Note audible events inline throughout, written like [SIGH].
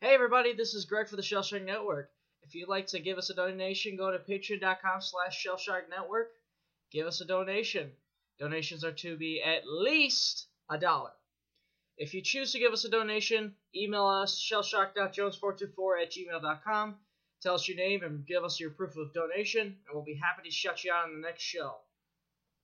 Hey everybody, this is Greg for the Shellshock Network. If you'd like to give us a donation, go to patreon.com slash Shellshock Network. Give us a donation. Donations are to be at least a dollar. If you choose to give us a donation, email us shellshock.jones424 at gmail.com. Tell us your name and give us your proof of donation, and we'll be happy to shut you out on the next show.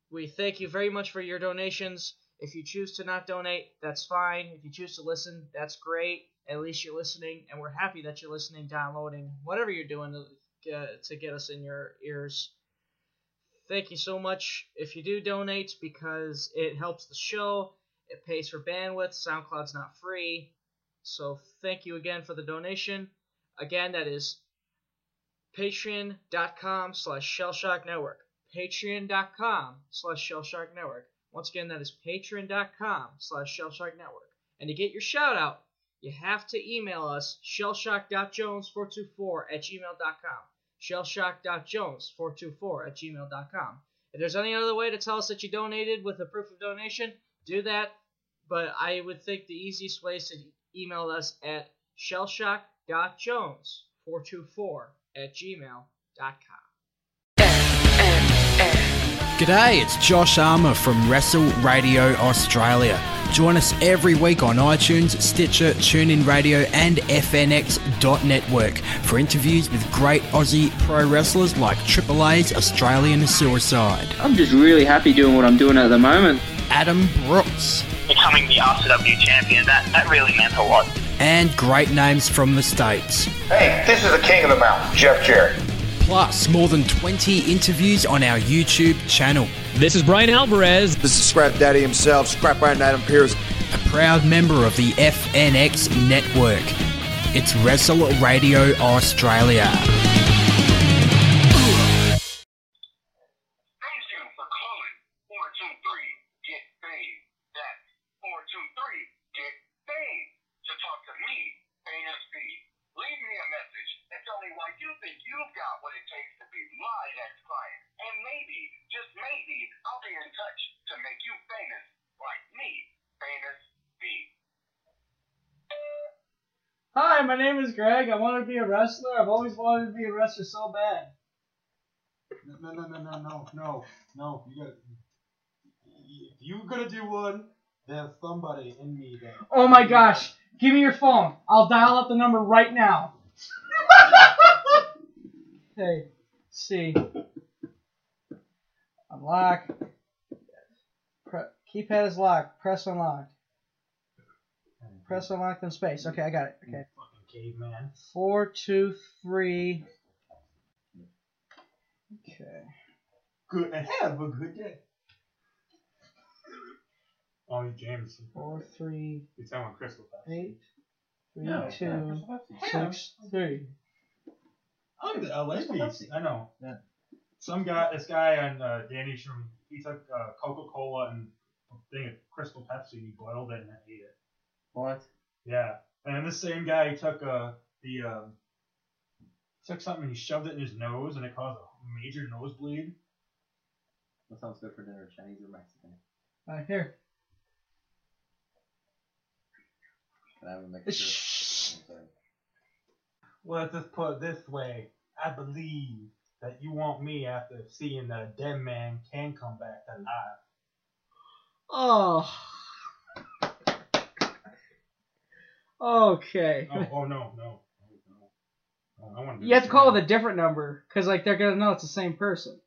We thank you very much for your donations. If you choose to not donate, that's fine. If you choose to listen, that's great. At least you're listening, and we're happy that you're listening, downloading, whatever you're doing to get, to get us in your ears. Thank you so much if you do donate because it helps the show. It pays for bandwidth. SoundCloud's not free. So thank you again for the donation. Again, that is patreon.com slash shellshock network. Patreon.com slash shellshock network. Once again, that is patreon.com slash shellshock network. And to get your shout out, you have to email us shellshock.jones424 at gmail.com. Shellshock.jones424 at gmail.com. If there's any other way to tell us that you donated with a proof of donation, do that. But I would think the easiest way is to email us at shellshock.jones424 at gmail.com. G'day, it's Josh Armour from Wrestle Radio Australia. Join us every week on iTunes, Stitcher, TuneIn Radio, and FNX.network for interviews with great Aussie pro wrestlers like Triple A's Australian Suicide, I'm just really happy doing what I'm doing at the moment. Adam Brooks, becoming the RCW champion, that, that really meant a lot. and great names from the States. Hey, this is the king of the mountain, Jeff Jarrett. Plus, more than 20 interviews on our YouTube channel. This is Bryan Alvarez. This is Scrap Daddy himself, Scrap Iron Adam Pierce. a proud member of the FNX network. It's Wrestle Radio Australia. Hi, my name is Greg. I want to be a wrestler. I've always wanted to be a wrestler so bad. No, no, no, no, no, no, no. You got. If you're gonna do one, there's somebody in me that. Oh my gosh. Give me your phone. I'll dial up the number right now. [LAUGHS] hey, see. Unlock. Pre- keypad is locked. Press unlock. Press unlock in space. Okay, I got it. Okay. Fucking caveman. Four, two, three. Okay. Good. And have a good day. Oh, you James. Four, three, You sound Crystal Pepsi. eight, three, No, two, yeah, Crystal Pepsi. six, three. I'm the LA Crystal. Pepsi. I know. Yeah. Some guy, this guy on uh, Danny Shroom, he took uh, Coca Cola and a thing of Crystal Pepsi and he boiled it and then ate it. What? Yeah. And this same guy, took uh, the um, took something and he shoved it in his nose and it caused a major nosebleed. What sounds good for dinner, Chinese or Mexican? Uh, here. Can I have a mixture? I'm. Well, let's just put it this way. I believe that you want me after seeing that a dead man can come back to life. Oh. Okay. Oh, oh no, no. no, no. I want to You have to call with a different number, because like they're gonna know it's the same person.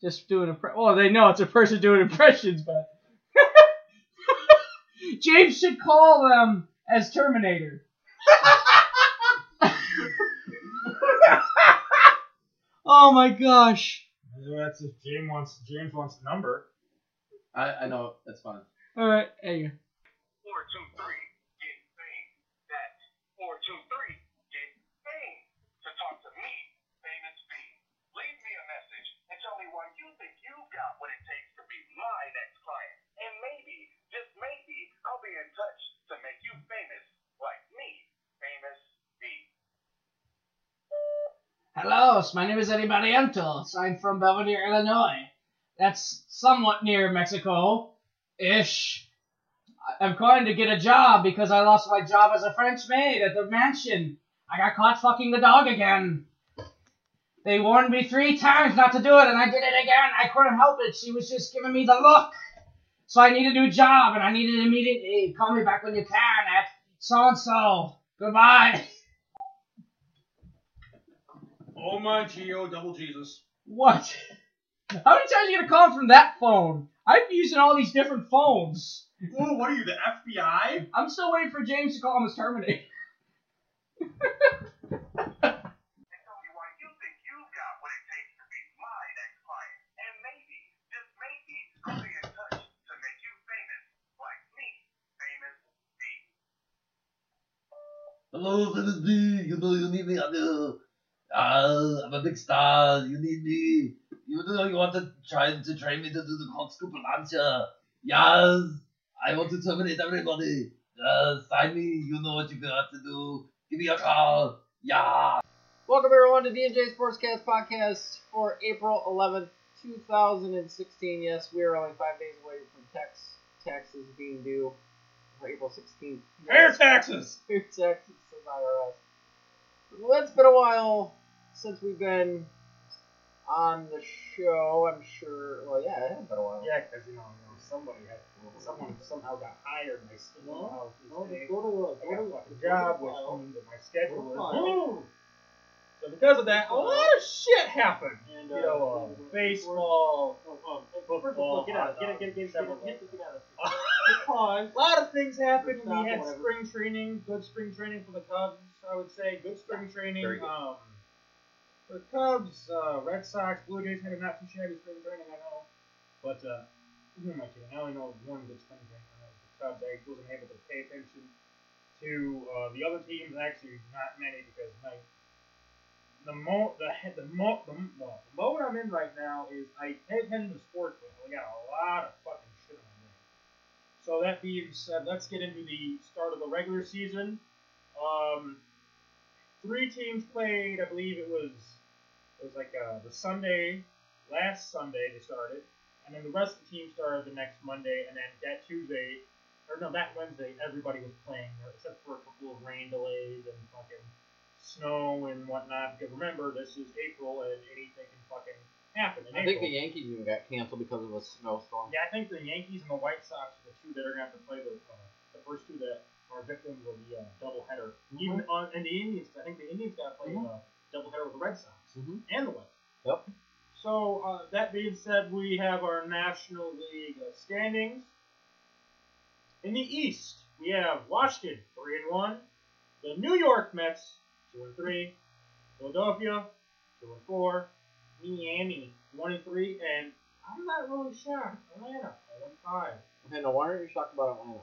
Just doing impre- Well, they know it's a person doing impressions, but [LAUGHS] James should call them as Terminator. [LAUGHS] oh my gosh! That's if James wants James wants the number. I, I know, that's fine. All right, there you go. 423 Get Fame. That's 423 Get Fame. To talk to me, Famous B. Leave me a message and tell me why you got what it takes to be my next client. And maybe, just maybe, I'll be in touch to make you famous like me, Famous B. Hello, my name is Eddie Barrientos. I'm from Belvidere, Illinois. That's somewhat near Mexico ish. I'm going to get a job because I lost my job as a French maid at the mansion. I got caught fucking the dog again. They warned me three times not to do it, and I did it again. I couldn't help it. She was just giving me the look. So I need a new job, and I need it immediately. Call me back when you can at so and so. Goodbye. Oh my Geo, double Jesus. What? How many times are you gonna call from that phone? I've been using all these different phones. Oh, what are you, the FBI? I'm still waiting for James to call him as Terminator. [LAUGHS] and tell me why you think you've got what it takes to be my next client. And maybe, just maybe, I'll be in touch to make you famous like me, famous B. Hello, Dennis B. You know you need me. I'm, uh, uh, I'm a big star. You need me. You know you want to try to train me to do the Corkscrew launcher. Yes. I want to terminate everybody. Uh, sign me. You know what you got to do. Give me a call. Yeah. Welcome everyone to D&J Sportscast podcast for April 11th, 2016. Yes, we are only five days away from tax taxes being due for April 16th. Air taxes! Air taxes from IRS. Well, it's been a while since we've been on the show. I'm sure. Well, yeah, it has been a while. Yeah, because you know, you know, somebody had, someone somehow got hired. And they still No, know no, this day. go to I got a go fucking to job, go which to means that my schedule Go is. So because of that, a lot of shit happened. And, You know, uh, baseball, football, Get out, hot get out, get out, dogs, get out, get out, get out. [LAUGHS] a lot of things happened. We had whatever. spring training, good spring training for the Cubs. I would say good spring training. Good. Um, for the Cubs, uh, Red Sox, Blue Jays had a not too shabby spring training, I know. But uh, who am I kidding? I only know one good spring training. that was the Cubs. I wasn't able to pay attention to uh, the other teams. Actually, not many because my the mo the the mo the, the mode I'm in right now is I pay attention to sports, but we got a lot of fucking shit on my So that being said, let's get into the start of the regular season. Um, three teams played. I believe it was it was like uh, the Sunday last Sunday they started, and then the rest of the team started the next Monday, and then that Tuesday or no that Wednesday everybody was playing except for a couple of rain delays and fucking snow and whatnot. Because remember, this is April and anything can fucking happen I think the Yankees even got canceled because of a snowstorm. Yeah, I think the Yankees and the White Sox are the two that are gonna have to play the uh, the first two that are victims of the uh, doubleheader. Even on and the Indians, I think the Indians got to play Mhm. uh, doubleheader with the Red Sox Mhm. and the White. Yep. So uh, that being said, we have our National League uh, standings. In the East, we have Washington three and one, the New York Mets two and three, Philadelphia two and four, Miami one and three, and I'm not really shocked. Atlanta one and five Okay, now why aren't you talking about Atlanta?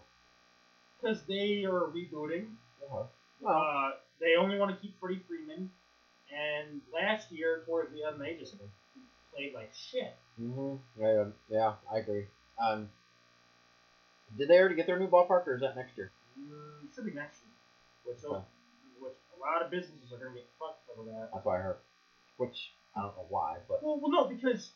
because they are rebooting. Uh-huh. Well, Uh, they only want to keep Freddie Freeman, and last year towards the end they just played like shit. Mm-hmm. yeah, yeah, I agree. Um, did they already get their new ballpark, or is that next year? Mm, should be next year, which Okay. which a lot of businesses are gonna get fucked over that. That's what I heard. Which I don't know why, but Well, well, no, because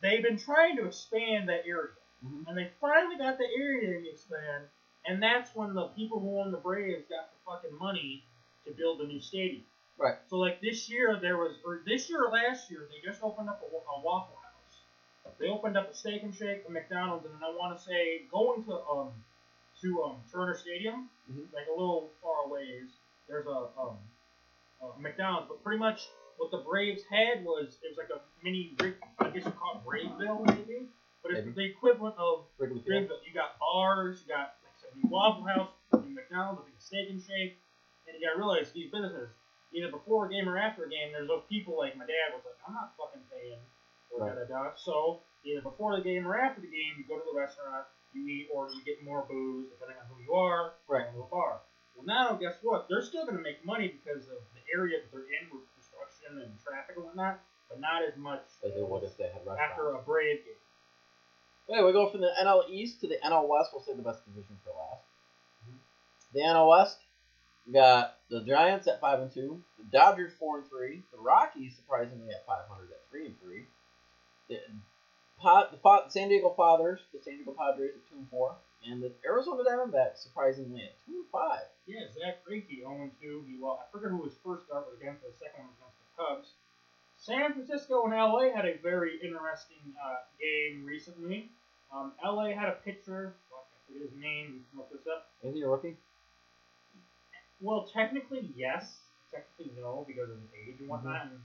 they've been trying to expand that area, Mhm. and they finally got the area to expand, and that's when the people who own the Braves got the fucking money to build the new stadium. Right. So like this year there was, or this year or last year, they just opened up a, a Waffle House. They opened up a Steak and Shake, a McDonald's, and I want to say going to um to um Turner Stadium, Mhm. like a little far away is there's a um a McDonald's, but pretty much what the Braves had was it was like a mini, I guess you call it Braveville maybe, but it's Maybe. the equivalent of Wrigley Field. Braveville. You got bars, you got like I new Waffle House, new McDonald's, like a Steak and Shake, and you gotta realize these businesses either before a game or after a game, there's those people like my dad was like, I'm not fucking paying for Right. da da da. So either before the game or after the game, you go to the restaurant, you eat, or you get more booze depending on who you are. Right. To a bar. Well, now guess what? They're still going to make money because of the area that they're in construction and traffic and whatnot, but not as much As they would if they had restaurants. after a Brave game. Okay, we go from the NL East to the NL West. We'll save the best division for last. Mm-hmm. The NL West, we got the Giants at five and two, the Dodgers four and three, the Rockies surprisingly at five hundred at three and three. The, Pa- the Pa- San Diego Fathers, the San Diego Padres at two and four, And the Arizona Diamondbacks surprisingly at two and five. Yeah, Zach Greinke 0 2. He well, I forget who his first start was against. The second one was against the Cubs. San Francisco and LA had a very interesting uh, game recently. Um, LA had a pitcher. Fuck, I forget his name. We can look this up. Is he a rookie? Well, technically yes. Technically no, because of his age and whatnot. And,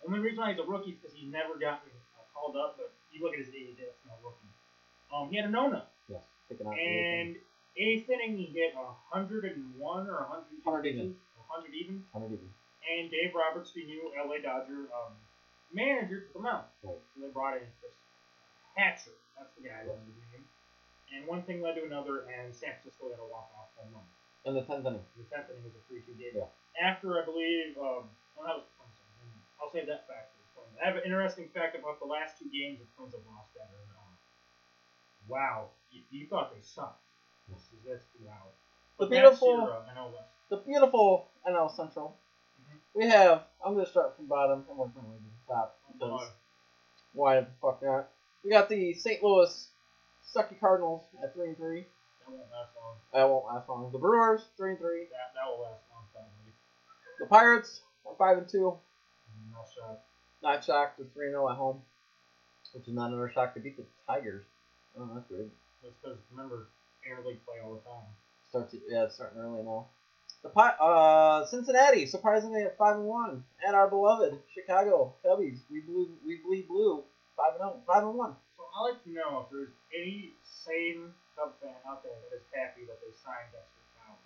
the only reason why he's a rookie is because he never got uh, called up. But you look at his age, that's no rookie. Um, he had a no-no. Yes. Picking out And eighth inning, he hit 101 or 100 100 even. 100 even. Hundred even. And Dave Roberts, the new LA Dodger um, manager, took him out. Right. So they brought in Chris Hatcher. That's the guy his name. And one thing led to another, and San Francisco got a walk-off home run. In the tenth inning. The tenth inning was a three-two game. Yeah. After I believe, um, well, that was the and I'll save that fact the. I have an interesting fact about the last two games the Twins have lost that are on. Wow, you, you thought they sucked. This is that's wow. The beautiful- uh, NL West. The beautiful NL Central. We have. I'm gonna start from bottom and work my way to the top. Oh, why the fuck not? We got the St. Louis Sucky Cardinals at three and three. That won't last long. That won't last long. The Brewers three and three. That that will last long probably. The Pirates are five and two. No shot. Not shocked. They're three and zero at home, which is not another shock to beat the Tigers. Oh, that's good. That's because remember, interleague play all the time. Starts yeah, it's starting early now. The Pi- uh Cincinnati surprisingly at five and one, and our beloved Chicago Cubbies. We blew we bleed blue five and zero, five and one. So I'd like to know if there's any sane Cub fan out there that is happy that they signed Dexter Fowler.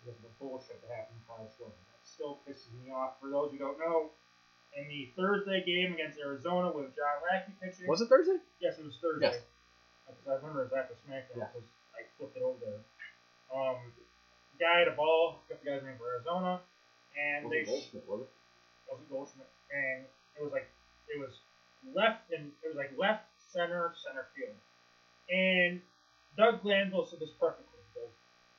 Because of the bullshit that happened in college football. That still pisses me off. For those who don't know, in the Thursday game against Arizona with John Lackey pitching. Was it Thursday? Yes, it was Thursday. Yes. Because I remember it was after SmackDown Yeah. because I flipped it over there. Um, guy had a ball, got the guy's name for Arizona, and they was it? Was it? wasn't Goldschmidt, and it was like it was left and it was like left center center field, and Doug Glanville said this perfectly. He goes,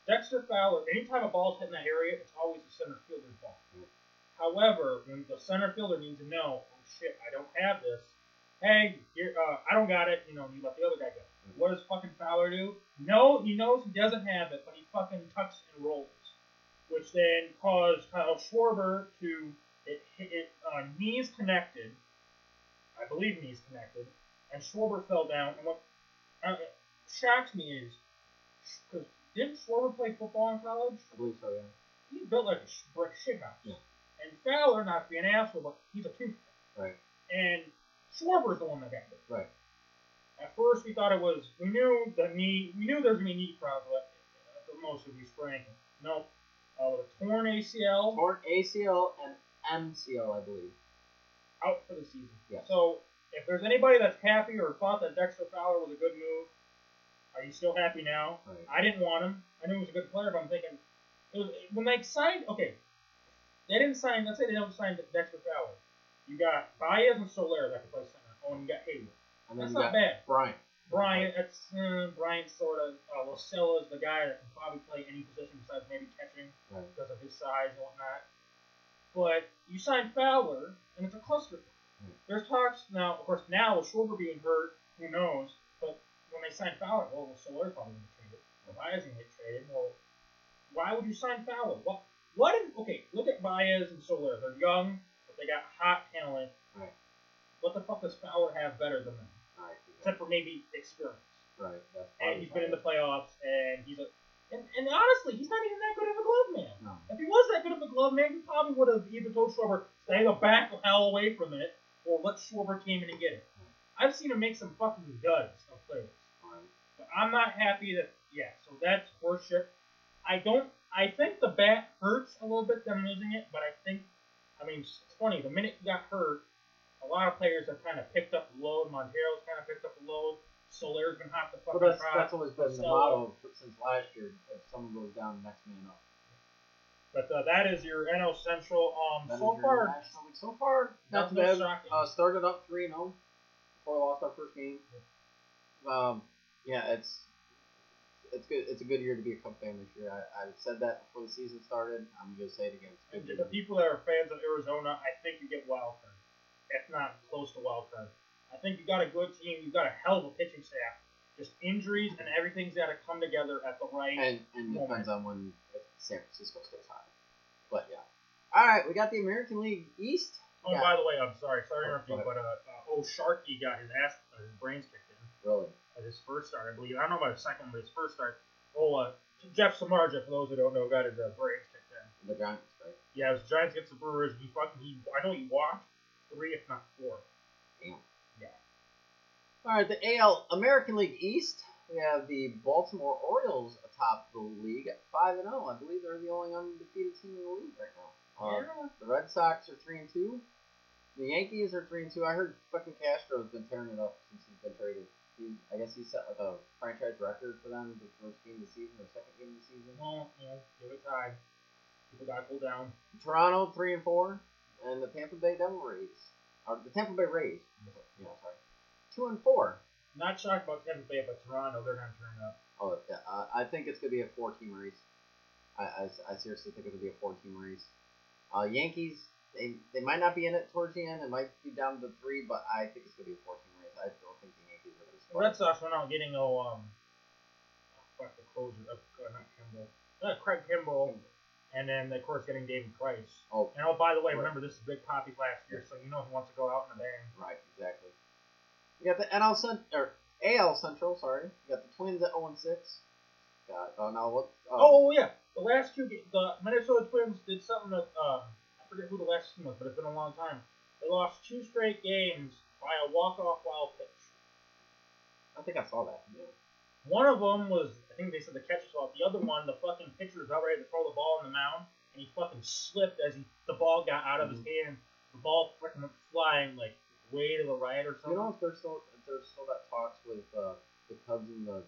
Dexter Fowler, anytime a ball's hit in that area, it's always the center fielder's ball. However, when the center fielder needs to know, oh shit, I don't have this. Hey, uh, I don't got it. You know, you let the other guy go. What does fucking Fowler do? No, he knows he doesn't have it, but he fucking tucks and rolls, which then caused Kyle Schwarber to it, hit it uh, knees connected, I believe knees connected, and Schwarber fell down. And what uh, shocks me is because didn't Schwarber play football in college? I believe so. Yeah. He's built like a brick shithouse. Yeah. And Fowler, not to be an asshole, but he's a tooth. Right. And Schwarber's the one that got hit. Right. At first, we thought it was. We knew the knee. We knew there was gonna be knee problems, at the most of be sprained. Nope. Uh, with a torn ACL, Torn ACL and MCL, I believe. out for the season. Yes. So, if there's anybody that's happy or thought that Dexter Fowler was a good move, are you still happy now? Right. I didn't want him. I knew he was a good player, but I'm thinking it was, when they signed. Okay, they didn't sign. Let's say they don't sign Dexter Fowler. You got Baez and Soler that can play center. Oh, and you got Heyward. And then That's not bad. Brian. Brian, that's uh, Bryant sort of. Uh, La Stella is the guy that can probably play any position besides maybe catching Right. because of his size and whatnot. But you sign Fowler, and it's a cluster. Hmm. There's talks now, of course, now with Schwarber being hurt, who knows? But when they sign Fowler, well, Soler's probably going to trade it. Baez going to get traded. Well, why would you sign Fowler? What? What is okay? Look at Baez and Soler. They're young, but they got hot talent. Right. What the fuck does Fowler have better than them? Except for maybe experience. Right. That's And he's been in the playoffs, and he's a. And, and honestly, he's not even that good of a glove man. No. If he was that good of a glove man, he probably would have either told Schwarber, stay the back hell away from it, or let Schwarber came in and get it. I've seen him make some fucking duds of plays. Right. But I'm not happy that, yeah, so that's horseshit. I don't, I think the bat hurts a little bit, them losing it, but I think, I mean, it's funny, the minute he got hurt, a lot of players have kind of picked up the load. Montero's kind of picked up the load. Soler's been hot the Well, fucking that's, trot. that's always been the So- motto for, since last year. If someone goes down, the next man up. But uh, that is your NL Central. Um, That so far, So far, not too bad. Uh, started up three and zero before we lost our first game. Um, yeah, it's it's good. It's a good year to be a Cub fan this year. I, I said that before the season started. I'm gonna say it again. It's good the people that are fans of Arizona, I think you get wild if not close to wild card. I think you got a good team. You got a hell of a pitching staff. just injuries and everything's got to come together at the right. And and moment. depends on when San Francisco stays hot. But yeah. All right, we got the American League East. Oh, Yeah. by the way, I'm sorry, sorry to interrupt you, but uh, uh, oh Sharky got his ass, uh, his brains kicked in Really? at his first start, I believe. I don't know about his second, but his first start. Oh, uh, Jeff Samardzija, for those who don't know, got his uh, brains kicked in. The Giants, right? Yeah, it was Giants against the Brewers. He fucking, he, I know he walked three, if not four. Damn. Yeah. All right, the AL American League East. We have the Baltimore Orioles atop the league at five and zero. I believe they're the only undefeated team in the league right now. Uh, Yeah. The Red Sox are three and two. The Yankees are three and two. I heard fucking Castro's been tearing it up since he's been traded. He, I guess he set like a franchise record for them the first game of the season or second game of the season. Well, know, give it time. People got to cool down. Toronto three and four, and the Tampa Bay Devil Rays, or the Tampa Bay Rays. Yeah, sorry, two and four. Not shocked about Tampa Bay, but Toronto, they're going to turn up. Oh, yeah, uh, I think it's gonna be a four-team race. I, I, I seriously think it'll be a four-team race. Uh, Yankees, they they might not be in it towards the end. It might be down to three, but I think it's gonna be a four-team race. I don't think the Yankees are gonna. The Red Sox went out getting oh um, fuck the closer, uh, not Kimbrel, uh, Craig Kimbrel, and then of course getting David Price. Oh, And oh, by the way, Right. remember this is Big Poppy's last year, so you know he wants to go out in a bang. right, exactly. You got the NL Cent or AL Central. Sorry, you got the Twins at zero and six. Got oh no what? Oh yeah, the last two, games, the Minnesota Twins did something that um, I forget who the last team was, but it's been a long time. They lost two straight games by a walk-off wild pitch. I think I saw that. Yeah. One of them was, I think they said the catcher's fault. The other one, the fucking pitcher was about ready to throw the ball on the mound, and he fucking slipped as he the ball got out of his hand. The ball freaking went flying like way to the right or something. You know if there's still if there's still that talks with uh, the Cubs and the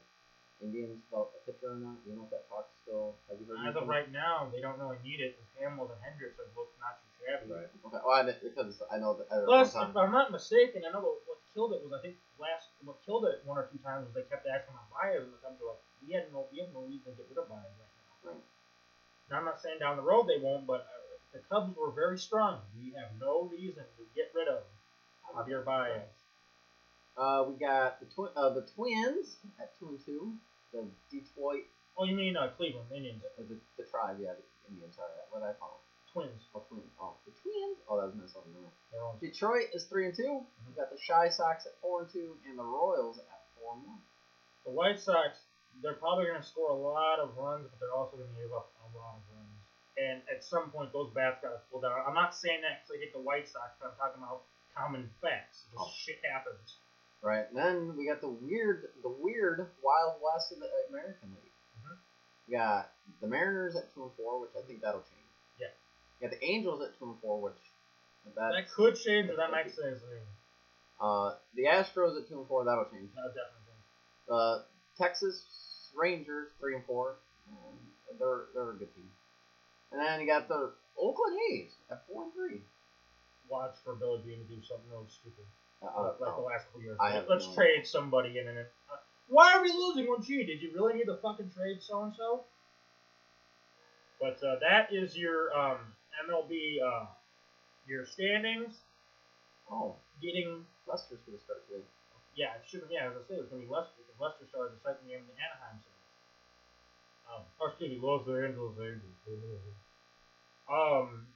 Indians about a pitcher or not? You know if that talk's still? Have you heard? As of anything? right now, they don't really need it because Hamels and Hendricks are both not too shabby. Right. Okay. Well, I meant because I know that. at Plus, if I'm not mistaken, I know what, what killed it was I think last what killed it one or two times was they kept asking about Baez and the were like, we had no we have no reason to get rid of Baez right now. Right. Now I'm not saying down the road they won't, but uh, the Cubs were very strong. We have no reason to get rid of Javier Baez. Uh, we got the twi- uh, the Twins at two and two. The Detroit, Oh, you mean uh, Cleveland Indians uh, the, the tribe, yeah, the Indians. Sorry, what I call them? Twins? Oh, Twins. Oh, the Twins. Oh, that was Minnesota. Detroit is three and two. We got the Chi Sox at four and two, and the Royals at four and one. The White Sox, they're probably going to score a lot of runs, but they're also going to give up a lot of runs. And at some point, those bats got to pull down. I'm not saying that because I hate the White Sox, but I'm talking about common facts. Oh. shit happens. Right. And then we got the weird, the weird Wild West of the American League. Mhm. We got the Mariners at two and four, which I think that'll change. Yeah. The Angels at two and four, which that, could change, or that might stay the same. uh the Astros at two and four, that'll change. That definitely change. Uh, Texas Rangers three and four, um, they're they're a good team. And then you got the Oakland A's at four and three. Watch for Billy Beane to do something really stupid. Uh, like, the last couple years. Let's no trade somebody in it. Uh, why are we losing? Well, gee, did you really need to fucking trade so and so? But uh, that is your um, MLB uh, your standings. oh, Getting Lester's gonna start today. yeah, it should yeah. As I say, it's gonna be Lester because Lester started the second game in the Anaheim series. Um, or excuse me, Los Angeles Angels. Um,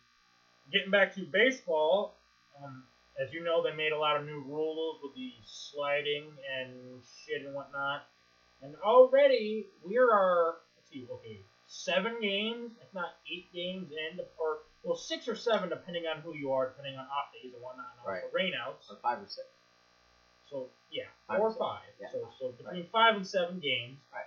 getting back to baseball, um, as you know, they made a lot of new rules with the sliding and shit and whatnot. And already we are, let's see, okay, seven games, if not eight games in, or well, six or seven, depending on who you are, depending on off days and whatnot, and Right. rainouts. Or five or six. So yeah, Five four or five. Yeah. So so between five and seven games. Right.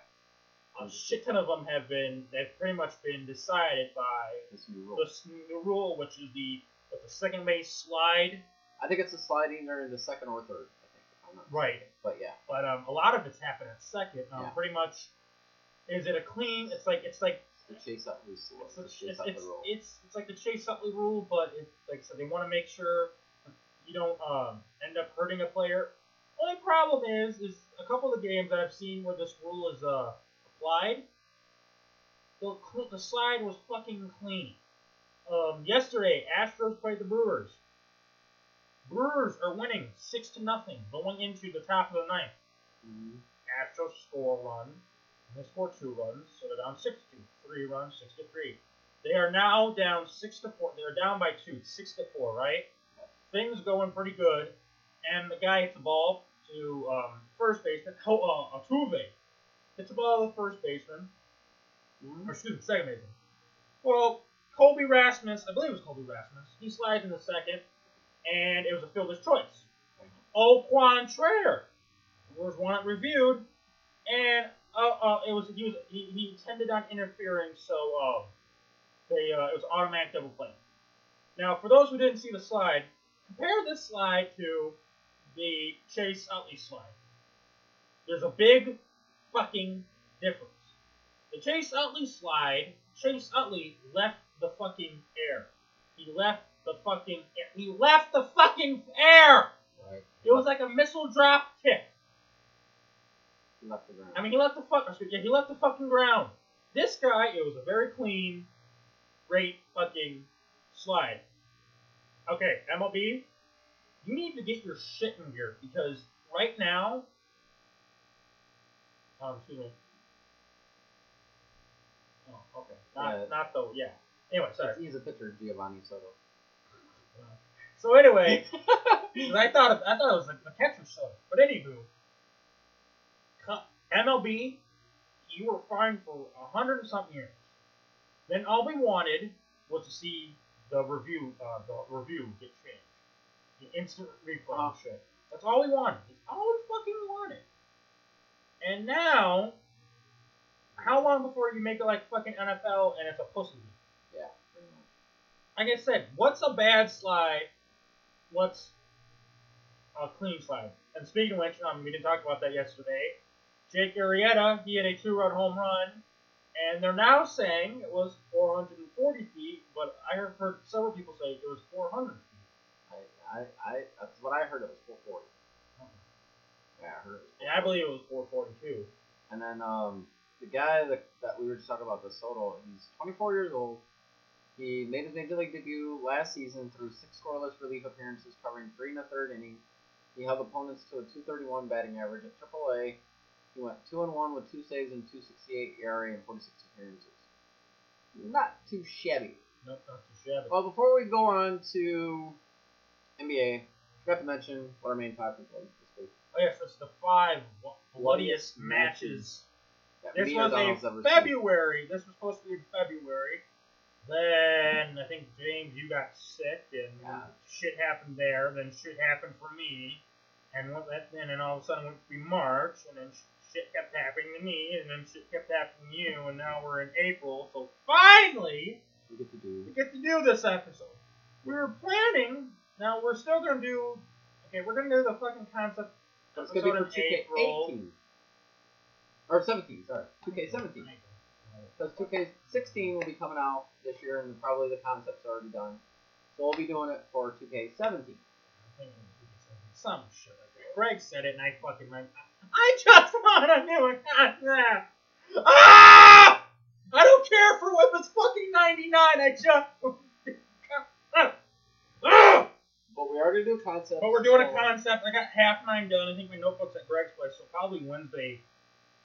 A shit ton of them have been they've pretty much been decided by This new rule. this new rule, which is the the second base slide. I think it's a sliding or in the second or third. I think. If I'm not Right. But yeah. But um, a lot of it's happened at second. Um, Yeah. Pretty much, is it a clean? It's like it's like The chase up loose. it's it's, chase it's, up it's, the rule. it's, it's like the Chase Utley rule, but it's like so they want to make sure you don't um, end up hurting a player. Only problem is, is a couple of games that I've seen where this rule is uh, applied. The the slide was fucking clean. Um, yesterday, Astros played the Brewers. Brewers are winning six to nothing going into the top of the ninth. Mhm. Astros score a run, and they score two runs, so they're down six to two. Three runs, six to three. They are now down six to four. They're down by two, six to four, right? Things going pretty good, and the guy hits the ball to um, first baseman, Ho- uh, Altuve. Hits the ball to the first baseman, or excuse me, second baseman. Well, Colby Rasmus, I believe it was Colby Rasmus, he slides in the second, and it was a fielder's choice. Oquan Trader was one that reviewed, and uh, uh, it was he was he, he intended on interfering, so um, they uh, it was automatic double play. Now, for those who didn't see the slide, compare this slide to the Chase Utley slide. There's a big fucking difference. The Chase Utley slide, Chase Utley left the fucking air. He left the fucking air. He left the fucking air. Right. It was like a missile drop kick. He left the ground. I mean, he left the fuck. Yeah, he left the fucking ground. This guy, it was a very clean, great fucking slide. Okay, MLB, you need to get your shit in gear because right now, um, excuse me. Oh, okay. Not, Yeah. not the yeah. Anyway, sorry. He's a pitcher, Giovanni Soto. [LAUGHS] So anyway, [LAUGHS] I thought it, I thought it was a, a catcher's soda. But anywho, MLB, you were fined for a hundred and something years. Then all we wanted was to see the review, uh, the review get changed, the instant refund Uh-huh. shit. That's all we wanted. That's all we fucking wanted. And now, how long before you make it like fucking NFL and it's a pussy? Yeah, pretty much. like I said, what's a bad slide? What's a clean slide? And speaking of which, um, we didn't talk about that yesterday. Jake Arrieta, he had a two-run home run, and they're now saying it was 440 feet, but I have heard several people say it was 400 feet. I, I, I, that's what I heard. It was 440. Yeah, I heard it. Was And I believe it was 442. And then um, the guy that, that we were just talking about, the Soto, he's 24 years old. He made his major league debut last season through six scoreless relief appearances, covering three and a third innings. He held opponents to a 231 batting average at AAA. He went two and one with two saves and 268 ERA in 46 appearances. Not too shabby. Nope, not too shabby. Well, before we go on to NBA, I forgot to mention what our main topic was this week. Oh yes, it's the five bloodiest Bloodiest matches. That This was seen. February. This was supposed to be in February. Then I think James, you got sick, and Yeah. shit happened there. Then shit happened for me, and then, and all of a sudden it went to be March, and then shit kept happening to me, and then shit kept happening to you, and now we're in April. So finally, We get to do we get to do this episode. We were planning. Now we're still gonna do. Okay, we're gonna do the fucking concept. It's gonna be for episode 2K18 or 17. Sorry, 2K17. Because 2K16 will be coming out this year, and probably the concept's already done. So we'll be doing it for 2K17. Some shit like that. Greg said it, and I fucking went. I just want a new concept. Ah! I don't care for if it's fucking 99. I just. Ah! But we already do concept. But we're doing a concept. I got half nine done. I think my notebook's at Greg's place, so probably Wednesday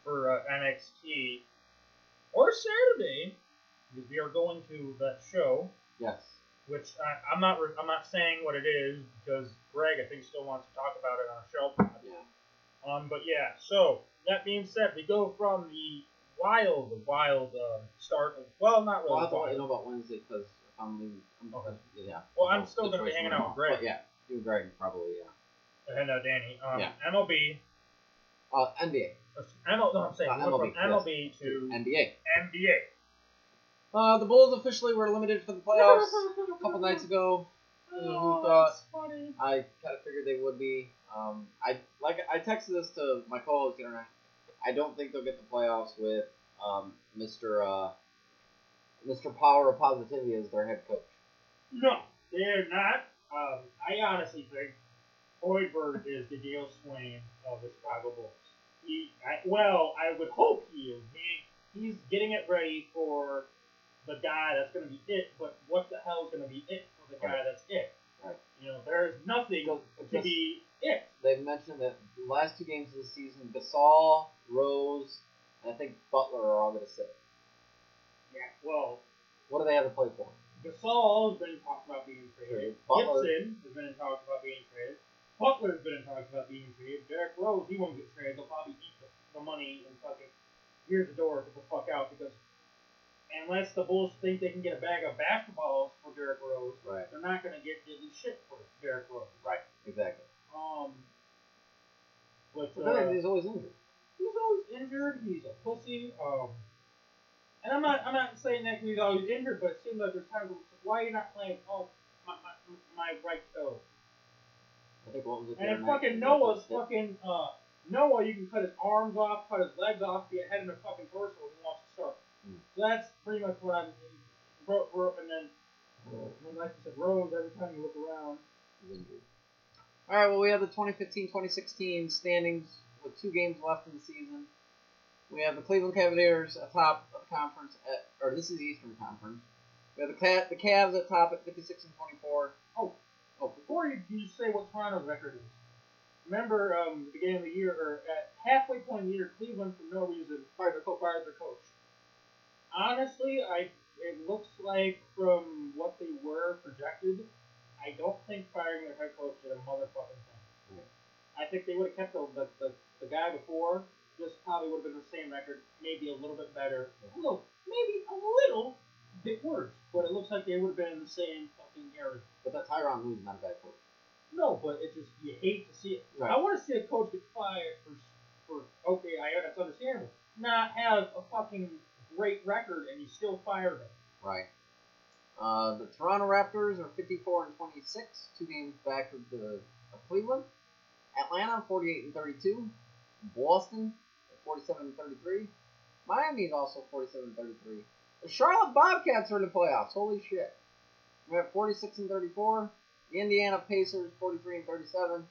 for uh, NXT or Saturday because we are going to that show. Yes. Which I, I'm not. Re- I'm not saying what it is because Greg, I think, still wants to talk about it on a show. Um, but yeah. So that being said, we go from the wild, wild uh, start. Of, well, not really. Well, I thought you know about Wednesday because I'm leaving, I'm, Okay. yeah. Well, I'm still gonna be hanging out with. Greg. But yeah, you Greg probably yeah. and uh, Danny. Um, Yeah. MLB. Uh, NBA. ML, no, I'm saying Uh, MLB, from MLB to NBA. NBA. Uh, the Bulls officially were eliminated for the playoffs a couple nights ago. [LAUGHS] Who Oh, thought? that's funny. I kind of figured they would be. Um, I like I texted this to my co-host the other. I don't think they'll get the playoffs with um, Mr. Uh, Mr. Power of Positivity as their head coach. No, they're not. Um, I honestly think Hoiberg is the Dale Sveum of the Chicago Bulls. He, I, well, I would hope he is. He, he's getting it ready for the guy that's going to be it. But what the hell is going to be it for the guy Right. that's it? Right. You know, there's nothing to just- be it. They mentioned that the last two games of the season, Gasol, Rose, and I think Butler are all going to sit. Yeah, well, What do they have to play for? Gasol has been talked about being traded. Butler- Gibson has been talked about being traded. Butler's been talked about being traded. Derrick Rose, he won't get traded. They'll probably eat the, the money and fucking here's the door, to the fuck out because unless the Bulls think they can get a bag of basketballs for Derrick Rose, Right. they're not gonna get diddly shit for Derrick Rose. Right. Exactly. Um, but uh, he's always injured. he's always injured. He's a pussy. Um, and I'm not I'm not saying that he's always injured, but it seems like there's times where it's like, why are you not playing? Oh, my my, my right toe. I think what was it? And night? fucking Noah's fucking uh Noah, you can cut his arms off, cut his legs off, get head in a fucking torso when he wants to start. Hmm. So that's pretty much what I'm. Ro- ro- and then, and then like you said, Rose. Every time you look around, He's injured. All right. Well, we have the 2015-2016 standings with two games left in the season. We have the Cleveland Cavaliers atop of the conference at, or this is the Eastern Conference. We have the the Cavs at top at 56 and 24. Oh, oh, before you, you say what Toronto's record is, remember um, the beginning of the year, or at halfway point in the year, Cleveland for no reason fired their, co- fired their coach. Honestly, I it looks like from what they were projected, I don't think firing their head coach did a motherfucking thing. I think they would have kept the, the, the, the guy before. Just probably would have been the same record, maybe a little bit better. A little, maybe a little bit worse. But it looks like they would have been in the same fucking area. But that Tyronn Lue's not a bad coach. No, but it just you hate to see it. Right. I want to see a coach get fired for for okay, I that's understandable. Not have a fucking great record and you still fire them. Right. Uh, the Toronto Raptors are 54 and 26, two games back of the of Cleveland. Atlanta 48 and 32. Boston 47 and 33. Miami is also 47 and 33. The Charlotte Bobcats are in the playoffs. Holy shit. We have 46 and 34. The Indiana Pacers 43 and 37.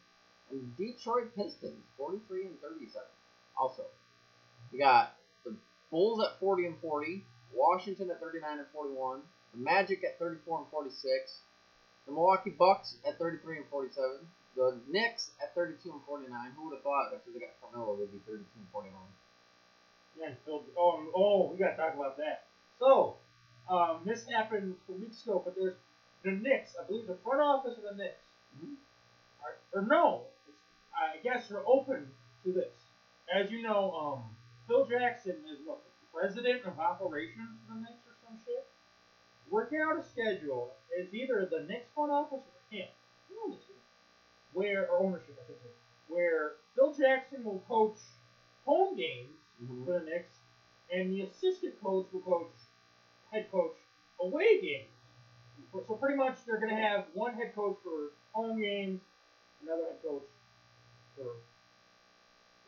And Detroit Pistons 43 and 37. Also, we got the Bulls at 40 and 40. Washington at 39 and 41. The Magic at 34 and 46. The Milwaukee Bucks at 33 and 47. The Knicks at 32 and 49. Who would have thought after they got Carmelo they'd be 32 and 49? Yeah, Phil, oh, oh, we gotta talk about that. So, um, this happened a weeks ago, but there's the Knicks. I believe the front office of the Knicks, are, or no, it's, I guess they're open to this. As you know, um, Phil Jackson is what the president of operations for the Knicks or some shit. Working out a schedule is either the Knicks front office or him, where or ownership, I should say, where Phil Jackson will coach home games mm-hmm. for the Knicks, and the assistant coach will coach head coach away games. So pretty much they're going to have one head coach for home games, another head coach for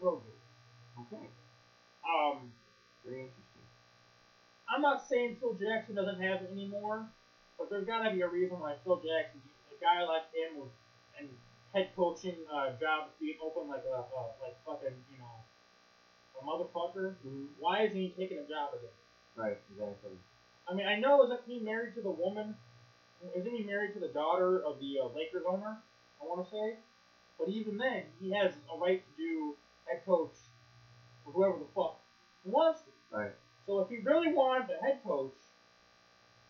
road games. Okay. Um, Very interesting. I'm not saying Phil Jackson doesn't have it anymore, but there's got to be a reason why Phil Jackson, a guy like him with and head coaching uh, jobs being open like a uh, like fucking you know a motherfucker. Why isn't he taking a job again? Right, exactly. I mean, I know isn't he married to the woman? Isn't he married to the daughter of the uh, Lakers owner? I want to say, but even then, he has a right to do head coach for whoever the fuck he wants to. Right. So if he really wanted the head coach,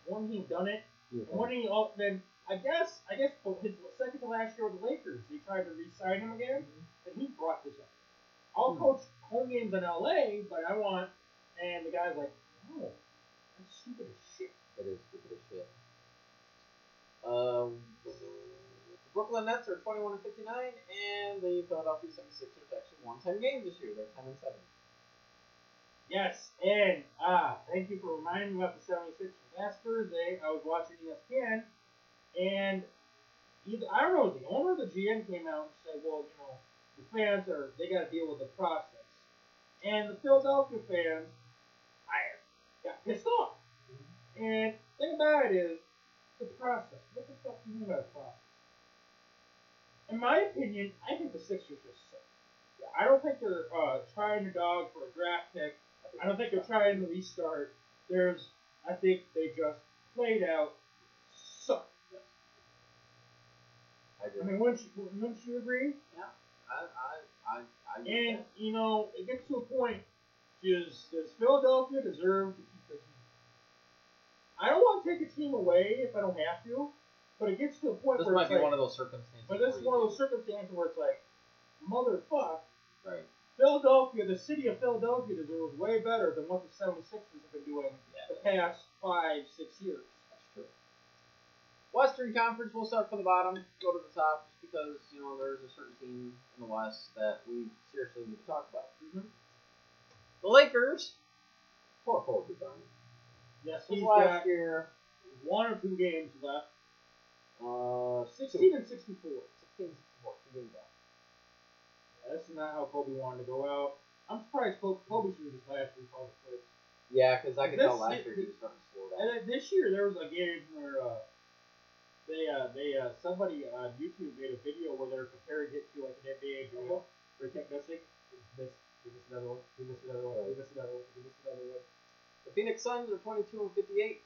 wouldn't he have done it? Yeah. Wouldn't he? Oh, then I guess I guess his second to last year with the Lakers, they tried to re-sign him again, and he brought this up. I'll Hmm. coach home games in LA, but I want, and the guy's like, no, that's stupid as shit. That is stupid as shit. Um, Brooklyn Nets are 21 and 59, and the Philadelphia 76ers actually won 10 games this year. They're 10 and 7. Yes, and ah, thank you for reminding me about the 76ers. Last Thursday, I was watching ESPN, and either I don't know, the owner or the GM came out and said, "Well, you know, the fans are they got to deal with the process," and the Philadelphia fans, I got pissed off. And the thing about it is, the process. What the fuck do you mean by the process? In my opinion, I think the Sixers just suck. I don't think they're uh, trying to dog for a draft pick. I don't think they're trying to restart. There's, I think they just played out suck. I agree. I mean, wouldn't you, wouldn't you agree? Yeah. I, I, I, I get And that. you know, it gets to a point. Does does Philadelphia deserve to keep the team? I don't want to take a team away if I don't have to, but it gets to a point this where might it's be like, one of those circumstances. but this where is you one of those circumstances where it's like, motherfuck, Right. Philadelphia, the city of Philadelphia deserves way better than what the 76ers have been doing Yeah. the past five, six years. That's true. Western Conference, we'll start from the bottom, go to the top, just because you know there's a certain team in the West that we seriously need to talk about. Mhm. The Lakers, poor Kobe Bryant. Yes, he's last got year, one or two games left. uh, 16 and 64. 16, and 64, two games left. That's not how Kobe wanted to go out. I'm surprised Kobe, Kobe should have just last year it quits. Yeah, because I could This- tell last year he was starting to slow down. And then this year there was a game where uh, they uh, they uh, somebody on YouTube made a video where they're comparing it to like an NBA drill where he kept missing. This, he missed another one. He missed another one. He missed another one. He missed another one. The Phoenix Suns are 22 and 58.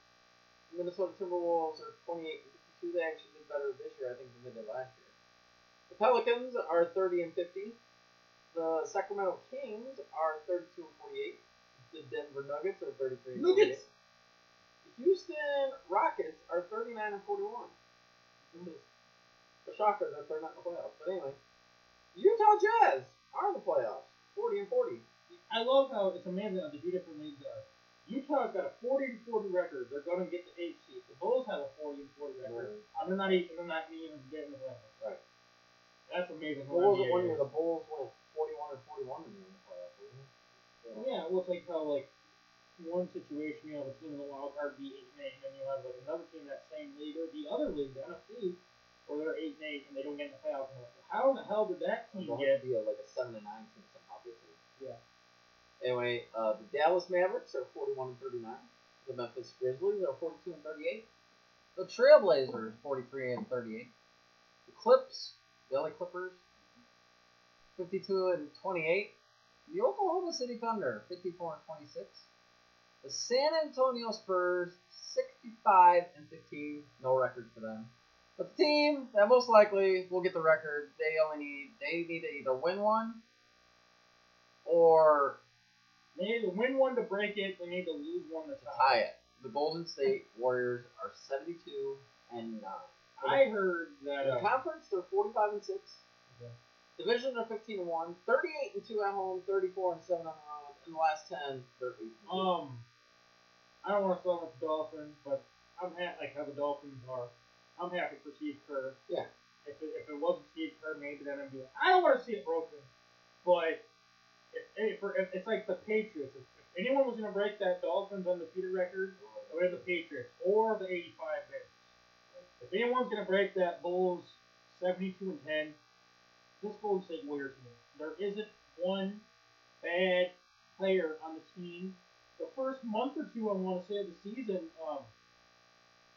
The Minnesota Timberwolves are 28 and 52. They actually did better this year, I think, than they did last year. The Pelicans are 30 and 50. The Sacramento Kings are 32 and 48. The Denver Nuggets are 33 and 48. Nuggets. The Houston Rockets are 39 and 41. This is a shocker that they're not in the playoffs. But anyway, Utah Jazz are in the playoffs, 40 and 40. I love how it's amazing how the two different leagues are. Utah's got a 40 and 40 record. They're going to get the eighth seed. The Bulls have a 40 and 40 record. Uh, they're not even. They're not even getting the playoffs. Right. That's amazing. What was it one year? The Bulls went 41 and 41 in the playoffs, wasn't it? Yeah, well, it's like how like one situation you have a team in the wild card be eight and eight, and then you have like another team in that same league or the other league, the NFC, where they're eight and eight and they don't get in the playoffs. And like, How in the hell did that team It'll get? have to be a, like a 7 and 9 team somehow, basically. Yeah. Anyway, uh, the Dallas Mavericks are 41 and 39. The Memphis Grizzlies are 42 and 38. The Trailblazers 43 and 38. The Clips, the LA Clippers, 52 and 28. The Oklahoma City Thunder 54 and 26. The San Antonio Spurs 65 and 15. No record for them. But the team that most likely will get the record, they only need they need to either win one or They need to win one to break it. They need to lose one to tie. it. The Golden State Warriors are 72 and 9. I heard that. In Uh, conference, they're 45 and 6. Okay. Division, they're 15 and 1. 38 and 2 at home, 34 and 7 on the road. In the last 10, they're 8 and 2. um, I don't want to start with the Dolphins, but I'm happy like how the Dolphins are. I'm happy for Steve Kerr. Yeah. If it, if it wasn't Steve Kerr, maybe then I'd be like, I don't want to see it broken. But if, if, if it's like the Patriots. If, if anyone was going to break that Dolphins undefeated record, it would the Patriots or the 85 Bears. If anyone's going to break that Bulls 72 and 10, this Golden State Warriors team. There isn't one bad player on the team. The first month or two, I want to say, of the season, um,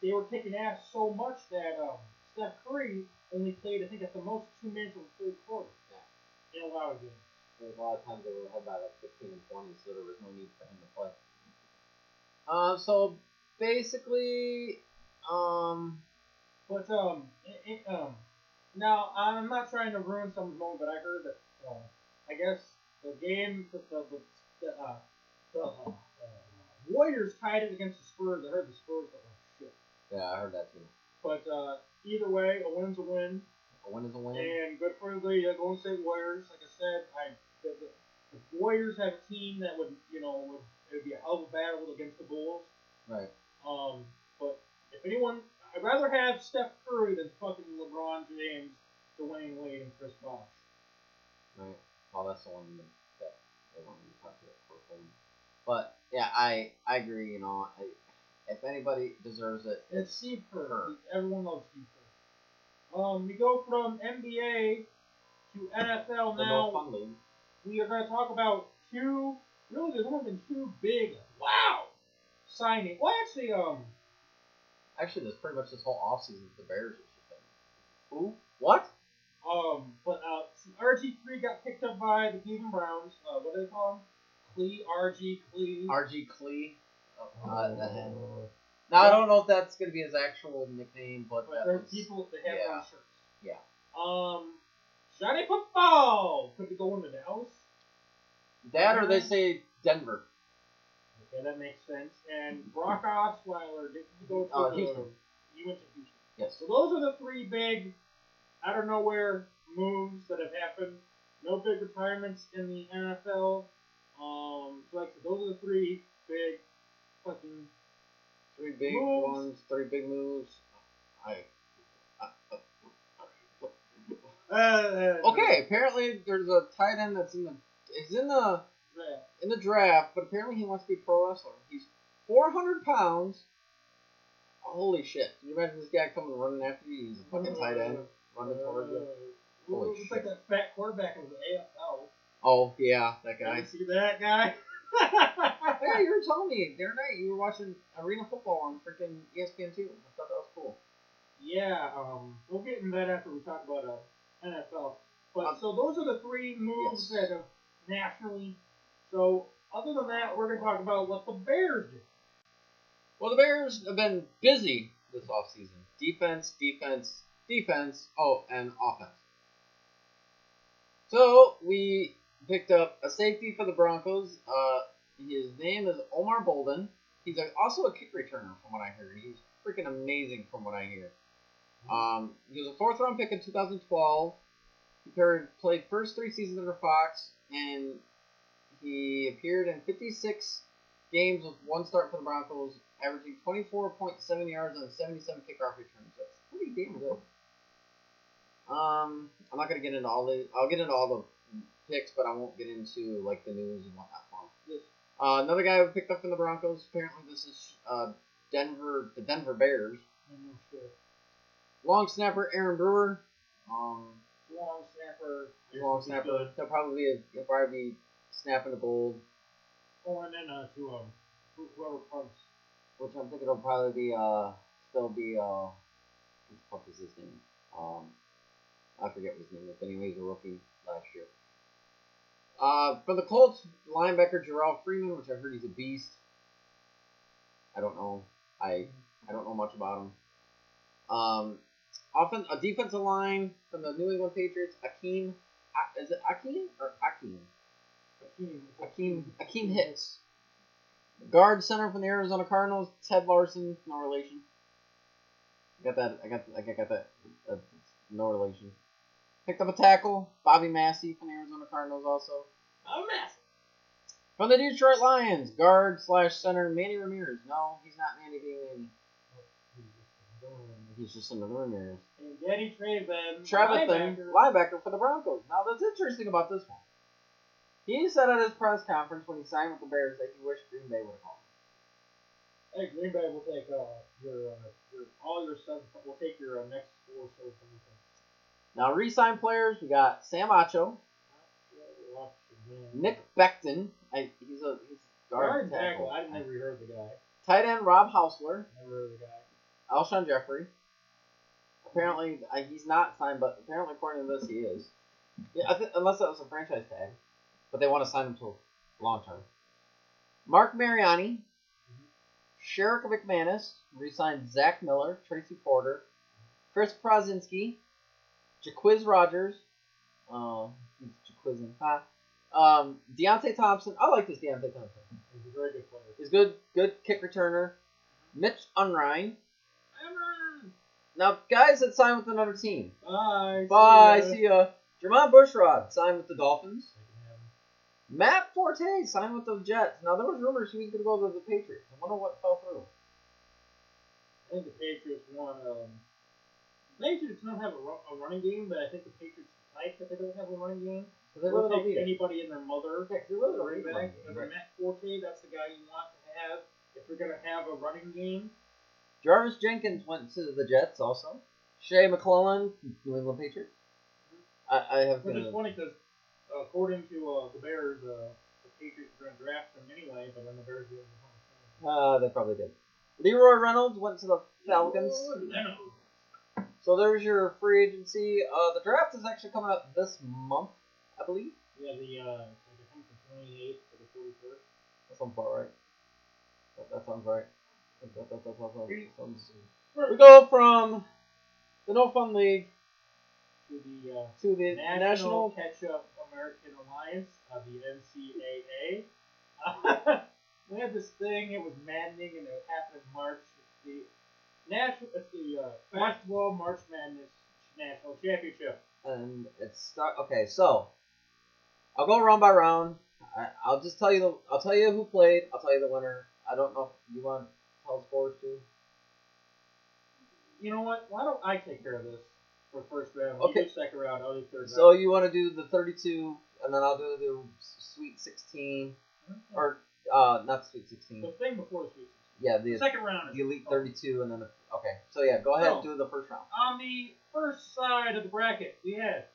they were kicking ass so much that um, Steph Curry only played, I think, at the most two minutes of the third quarter in a lot of games. There's a lot of times they were ahead by like 15 and 20, so there was no need for him to play. Um, so basically, um, But um, it, it, um, now I'm not trying to ruin someone's moment, but I heard that uh, I guess the game, the the the, the, uh, the uh, Warriors tied it against the Spurs. I heard the Spurs look like shit. yeah, I heard that too. But uh, either way, a win's a win, A win is a win. and good for the uh, Golden State Warriors. Like I said, I the, the, the Warriors have a team that would you know would it would be a hell of a battle against the Bulls. Right. Um, but if anyone, I'd rather have Steph Curry than fucking LeBron James, Dwyane Wade, and Chris Bosh. Right. Oh, that's the one that they wanted to talk for home. But yeah, I I agree. You know, I, if anybody deserves it, it's Steve Kerr. Everyone loves Steve Kerr. Um, we go from NBA to NFL the now. no fun league. we are going to talk about two. Really, there's only been two big wow signing. Well, actually, um, Actually, there's pretty much this whole offseason the Bears has just. Who? What? um, but uh, RG three got picked up by the Cleveland Browns. Uh, what do they call him? Clee RG Clee. RG Clee. Oh, uh, that- now I don't know if that's gonna be his actual nickname, but But there's was, people that have it on yeah. shirts. Yeah. Um, Johnny Football could be going to Dallas. That or they say Denver. Okay, that makes sense. And Brock Osweiler did he go to Uh, Houston. He went to Houston. Yes. So those are the three big, out of nowhere moves that have happened. No big retirements in the NFL. Um, so like I said, those are the three big fucking. Three big Moves. ones, three big moves. I. Uh, Okay, apparently there's a tight end that's in the is in the Yeah. in the draft, but apparently he wants to be a pro wrestler. He's 400 pounds. Holy shit! Can you imagine this guy coming running after you? He's a fucking tight end running towards you. Holy Looks like that fat quarterback of the AFL. Oh yeah, that Did guy. you see that guy? [LAUGHS] Hey, you were telling me the other night you were watching arena football on freaking E ESPN two. I thought that was cool. Yeah, um, we'll get into that after we talk about uh, NFL. But Um, so those are the three moves yes. that have nationally. So other than that, we're going to talk about what the Bears did. Well, the Bears have been busy this offseason. Defense, defense, defense. Oh, and offense. So we picked up a safety for the Broncos. Uh, his name is Omar Bolden. He's also a kick returner, from what I heard. He's freaking amazing, from what I hear. Um, he was a fourth round pick in 2012. He played first three seasons under Fox, and he appeared in 56 games with one start for the Broncos, averaging 24.7 yards on 77 kickoff returns. That's pretty damn good. Um, I'm not gonna get into all the. I'll get into all the picks, but I won't get into like the news and whatnot for him. Uh, another guy we picked up from the Broncos. Apparently, this is uh, Denver, the Denver Bears. Long snapper Aaron Brewer. Um, Long snapper. long snapper. He'll probably be, he'll probably be snapping the gold, Oh, and then uh, to um, whoever punts. which I'm thinking it'll probably be uh still be uh what the fuck is his name? Um, I forget what his name is. But anyway, he's a rookie last year. Uh, for the Colts, linebacker Jerrell Freeman, which I heard he's a beast. I don't know. I I don't know much about him. Um, often a defensive line from the New England Patriots, Akeem. Is it Akeem or Akeem? Akeem. Akeem Akiem Hicks. Guard center from the Arizona Cardinals, Ted Larsen, no relation. I got that. I got. I got that. Uh, no relation. Picked up a tackle, Bobby Massie from the Arizona Cardinals, also. A mess. From the Detroit Lions, guard slash center Manny Ramirez. No, he's not Manny being Manny. He's just another Ramirez. And Danny Trevathan. Trevathan, linebacker. linebacker for the Broncos. Now, that's interesting about this one. He said at his press conference when he signed with the Bears that he wished Green Bay would have called. Hey, Green Bay will take uh, your, uh, your all your stuff. We'll take your uh, next four shows you. Now, re-signed players, we got Sam Acho, Nick Becton. I, he's a he's guard tackle. I never heard the guy. Tight end Rob Housler, Never heard the guy. Alshon Jeffery. Apparently, he's not signed, but apparently, according to this, he is. Yeah, I th- unless that was a franchise tag, but they want to sign him to long term. Marc Mariani, Sherrick McManus, re-signed Zach Miller, Tracy Porter, Chris Prosinski, Jacquizz Rodgers, uh, he's Jaquizing, huh? Um, Deonte Thompson. I like this Deonte Thompson. He's a very good player. He's good, good kick returner. Mitch Unrein. Now, guys that signed with another team. Bye. Bye. See ya. See ya. Jermon Bushrod signed with the Dolphins. Matt Forte signed with the Jets. Now, there was rumors he was going to go to the Patriots. I wonder what fell through. I think the Patriots won. Um, the Patriots don't have a, ru- a running game, but I think the Patriots like that they don't have a running game. So they don't take anybody in their mother. Yeah, they really running back. right. Matt Forte, that's the guy you want to have if you're going to have a running game. Jarvis Jenkins went to the Jets also. Shea McClellin, New England Patriots. I, I have Which been. is funny because according to uh, the Bears, uh, the Patriots are going to draft him anyway, but then the Bears didn't. Uh, they probably did. LaRoy Reynolds went to the Falcons. So there's your free agency. Uh, the draft is actually coming up this month, I believe. Yeah, the uh, the 28th to the 41st. That sounds about right. That, that sounds right. That, that, that, that sounds, sounds, we go from the No Fun League to the uh, To the National, National Ketchup American Alliance, uh, the NCAA. Uh, [LAUGHS] we had this thing. It was maddening, and it happened in March. It's the national. It's the uh, basketball March Madness National Championship. and it's start. Okay, so I'll go round by round. I, I'll just tell you the. I'll tell you who played. I'll tell you the winner. I don't know if you want to tell the scores too. You know what? Why don't I take care of this for first round? Okay. Second round. I'll do third So you want to do the 32, and then I'll do the Sweet 16, or uh, not Sweet 16. the thing before the Sweet Yeah, The second round the Elite 32, and then the, okay. So yeah, go ahead and do the first round. On the first side of the bracket, we had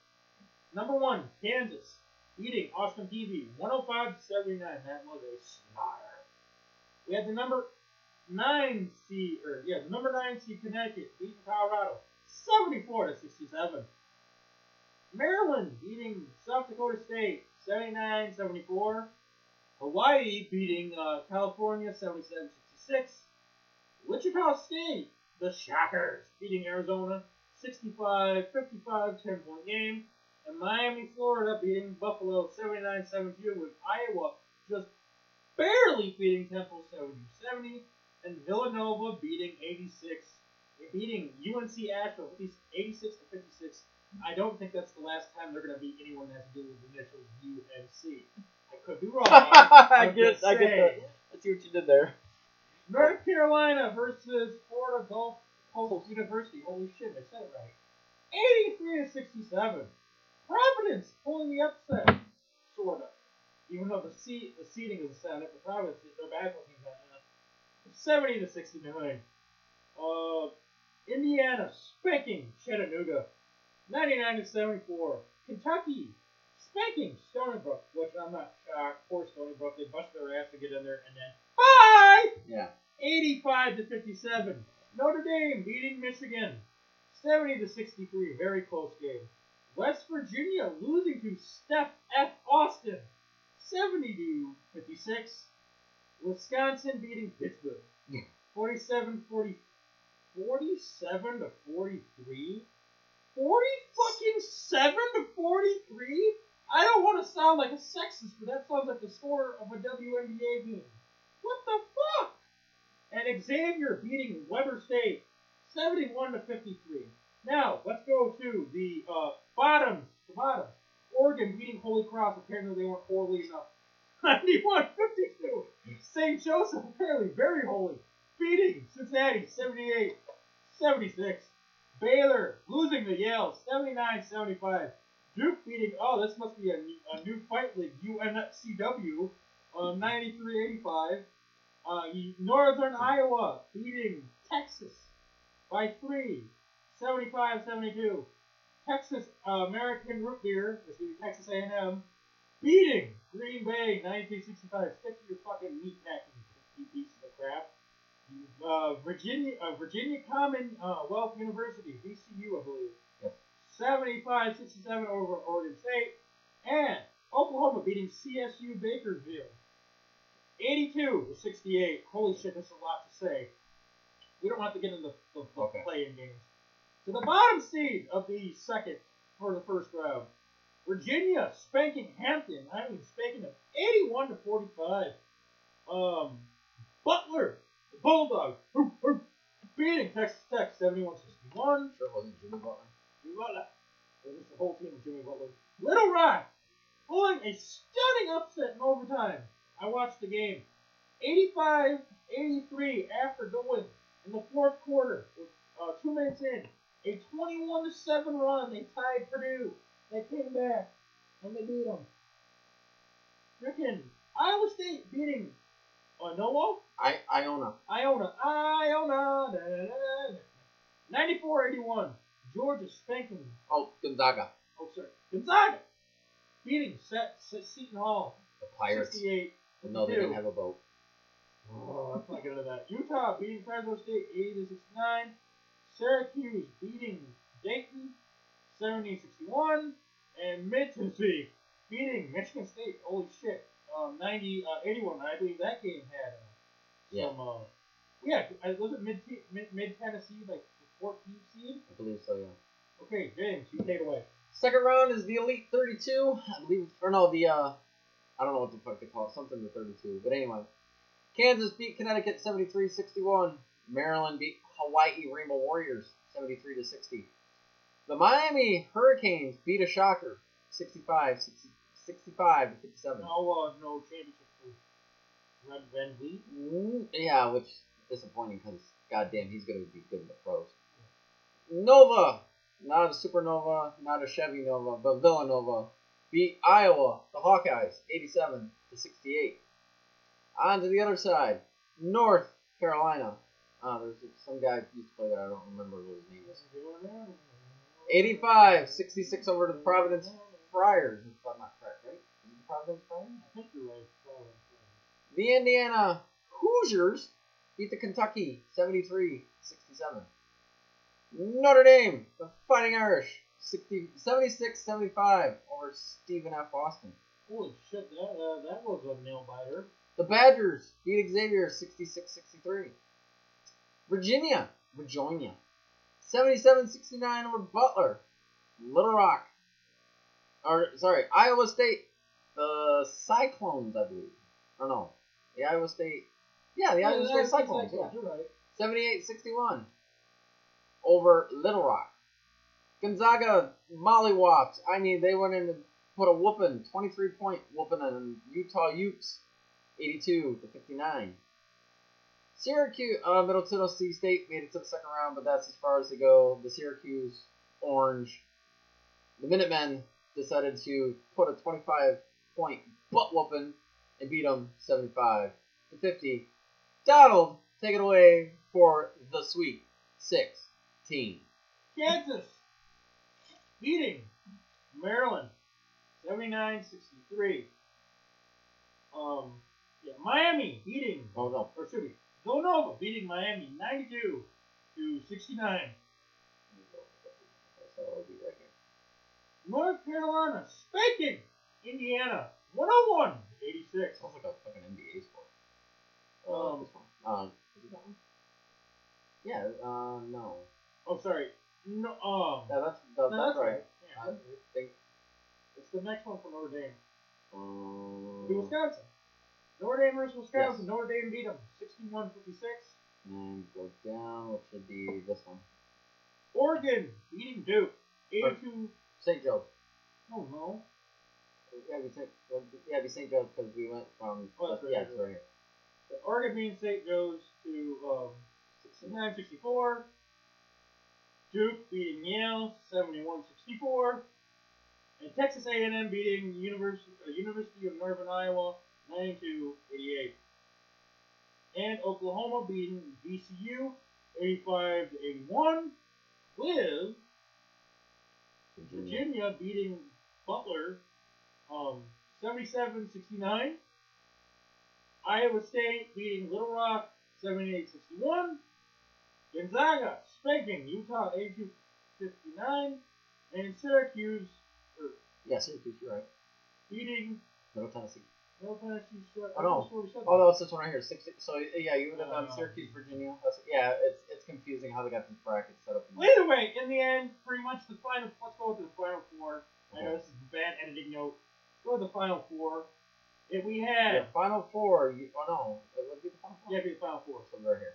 number one, Kansas, beating Austin Peay 105 to 79. That was a slaughter. We had the number nine seed, or yeah, the number nine seed Connecticut beating Colorado 74 to 67. Maryland beating South Dakota State 79 74. Hawaii beating uh, California 77 66. Wichita State, the Shockers, beating Arizona 65 55 10 point game. And Miami, Florida, beating Buffalo 79 72, with Iowa just barely beating Temple 70 70. And Villanova beating 86, beating UNC Asheville at least 86 to 56. I don't think that's the last time they're going to beat anyone that has to do with the initials UNC. I could be wrong. [LAUGHS] I get, I get that. I see what you did there. North Carolina versus Florida Gulf Coast University. Holy shit, I said it right. 83 to 67. Providence pulling the upset, sort of. Even though the seat the seating is the same, but Providence their basketball team's not enough. 70 to 69. Uh, Indiana spanking Chattanooga, 99 to 74. Kentucky spanking Stony Brook, which I'm not shocked. Poor Stony Brook, they bust their ass to get in there, and then bye. Yeah. 85 to 57. Notre Dame beating Michigan 70 to 63. Very close game. West Virginia losing to Steph F. Austin 70 to 56. Wisconsin beating Pittsburgh 47 40 47 to 43. 40 fucking 7 to 43? I don't want to sound like a sexist, but that sounds like the score of a WNBA game. What the fuck? And Xavier beating Weber State 71 to 53. Now, let's go to the uh, bottoms. The bottoms. Oregon beating Holy Cross. Apparently, they weren't holy enough. [LAUGHS] 91 52. St. Joseph, apparently very holy, beating Cincinnati 78 76. Baylor losing to Yale 79 75. Duke beating, oh, this must be a, new- a new fight league, UNCW, uh, 93 85. Uh, Northern Iowa beating Texas by three, 75 72. Texas uh, American Root Beer, this be Texas A&M, beating Green Bay 1965. Stick to your fucking meat packing, you pieces of crap. Uh, Virginia, uh, Virginia Common uh, Wealth University, VCU, I believe. Yes. 75 67 over Oregon State. And Oklahoma beating CSU Bakersfield. 82 to 68. Holy shit, that's a lot to say. We don't have to get into the, the, the Okay. playing games. To the bottom seed of the second for the first round. Virginia spanking Hampton. I mean, spanking them 81 to 45. Um, Butler, the Bulldogs, whoop, whoop, beating Texas Tech 71 61. Sure wasn't Jimmy Butler. Jimmy Butler. It was the whole team of Jimmy Butler. Little Rock pulling a stunning upset in overtime. I watched the game. 85 83 after going in the fourth quarter with uh, two minutes in. A 21 7 run. They tied Purdue. They came back and they beat them. Freaking Iowa State beating Noah? I Iona. Iona, Iona, da, da, da, da. 94-81. Georgia spanking, Oh, Gonzaga. oh sorry, Gonzaga beating Set, Set Seton Hall. The Pirates. 68. No, they didn't have a boat. Oh, let's not get into that. Utah beating Fresno State 80 to 69. Syracuse beating Dayton 70 61. And Mid Tennessee beating Michigan State. Holy shit. Um, 90 uh, 81. I believe that game had uh, Yeah. some. Uh, yeah, I- was it Mid Mid, mid Tennessee like the 14th seed? I believe so, yeah. Okay, James, you take it away. Second round is the Elite 32. I believe, or no, the, uh, I don't know what the fuck they call it. Something the 32. But anyway. Kansas beat Connecticut 73 61. Maryland beat Hawaii Rainbow Warriors 73 to 60. The Miami Hurricanes beat a shocker 65 60, 65 to 57. No, uh, no championship for Red Van Vliet. Mm, yeah, which is disappointing because goddamn, he's gonna be good in the pros. Nova, not a supernova, not a Chevy Nova, but Villanova beat Iowa, the Hawkeyes, 87 to 68. On to the other side, North Carolina. Uh, there's some guy who used to play there. I don't remember what his name is. 85, 66 over to the Providence Friars. If I'm not The I think you're right. Probably. The Indiana Hoosiers beat the Kentucky 73 67. Notre Dame, the Fighting Irish, 60, 76 75 over Stephen F. Austin. Holy shit, that, uh, that was a nail biter. The Badgers beat Xavier 66 63. Virginia, Virginia, 77 69 over Butler. Little Rock, or sorry, Iowa State, the Cyclones, I believe. Or no, the Iowa State, yeah, the Yeah, Iowa State Cyclones, yeah. You're right. 78 61 over Little Rock. Gonzaga mollywopped. I mean, they went in and put a whooping, 23 point whooping on Utah Utes, 82 to 59. Syracuse, uh, Middle Tennessee State made it to the second round, but that's as far as they go. The Syracuse Orange, the Minutemen decided to put a 25 point butt whooping and beat them 75 to 50. Donald, take it away for the Sweet 16. Kansas beating Maryland 79-63. Um, yeah, Miami beating, Oh no. or excuse me, Villanova beating Miami 92 to 69. So it'll be right here. North Carolina spanking Indiana 101 86. Sounds like a fucking NBA sport. Um, this one. Uh, is it that one? Yeah, uh, no. Oh, sorry. No, um, Yeah, that's, that, no, that's, right. Yeah, I that's right. think, It's the next one from Notre Dame. um, To Wisconsin. Notre Dame versus Wisconsin. Notre Dame beat them 61 56. and go down, which should be this one. Oregon beating Duke 82. St. Joe's. Oh no. Yeah, we St. Yeah, be St. Joe's because we went from. Oh, that's right, yeah, that's it's right here. The Oregon beating St. Joe's to um, 69 64. Duke beating Yale 71 64. And Texas A&M beating University, uh, University of Northern Iowa 92 88. And Oklahoma beating VCU 85 to 81. With Virginia beating Butler um, 77 69. Iowa State beating Little Rock 78 61. Gonzaga spanking Utah 82 59. And Syracuse er, Yeah, Syracuse, you're right. beating Middle Tennessee. Middle Tennessee. Oh, no. that's where we said Oh, that. no, it's this one right here. Six, so, yeah, you would have done Oh. Syracuse, Virginia. That's, yeah, it's it's confusing how they got these brackets set up. Well, either way, in the end, pretty much the final. Let's go with the final four. I know this is a bad editing note. Go with the final four. If we Yeah, had, Final Four. You, oh, no. It would be the Final Four. yeah, be the final four. So right here.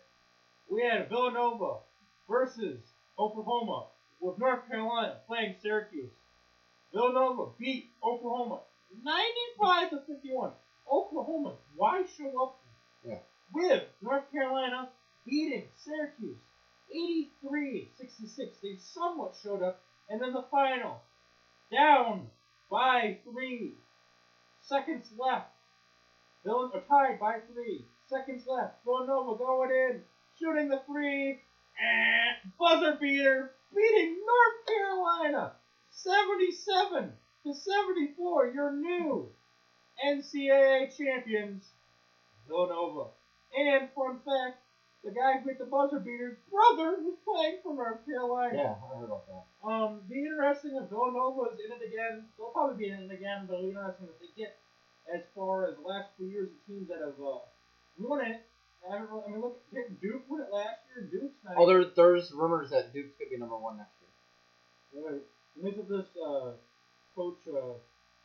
We had Villanova versus Oklahoma with North Carolina playing Syracuse. Villanova beat Oklahoma 95 to 51. Oklahoma, why show up? Yeah. With North Carolina beating Syracuse 83 66. They somewhat showed up. And then the final, down by three. Seconds left. Villan- or tied by three. Seconds left. Villanova going in, shooting the three, and buzzer beater, beating North Carolina, 77 to 74. Your new NCAA champions, Villanova. And fun fact, the guy who hit the buzzer beater's brother was playing for North Carolina. Yeah, I heard about that. Um, be interesting if Villanova is in it again. They'll probably be in it again, but it'll be interesting if they get as far as the last few years of teams that have uh, won it. I, haven't really, I mean, look, didn't Duke win it last year? Duke's not. Oh, there, there's rumors that Duke's could be number one next year. Right. And isn't this uh, Coach uh,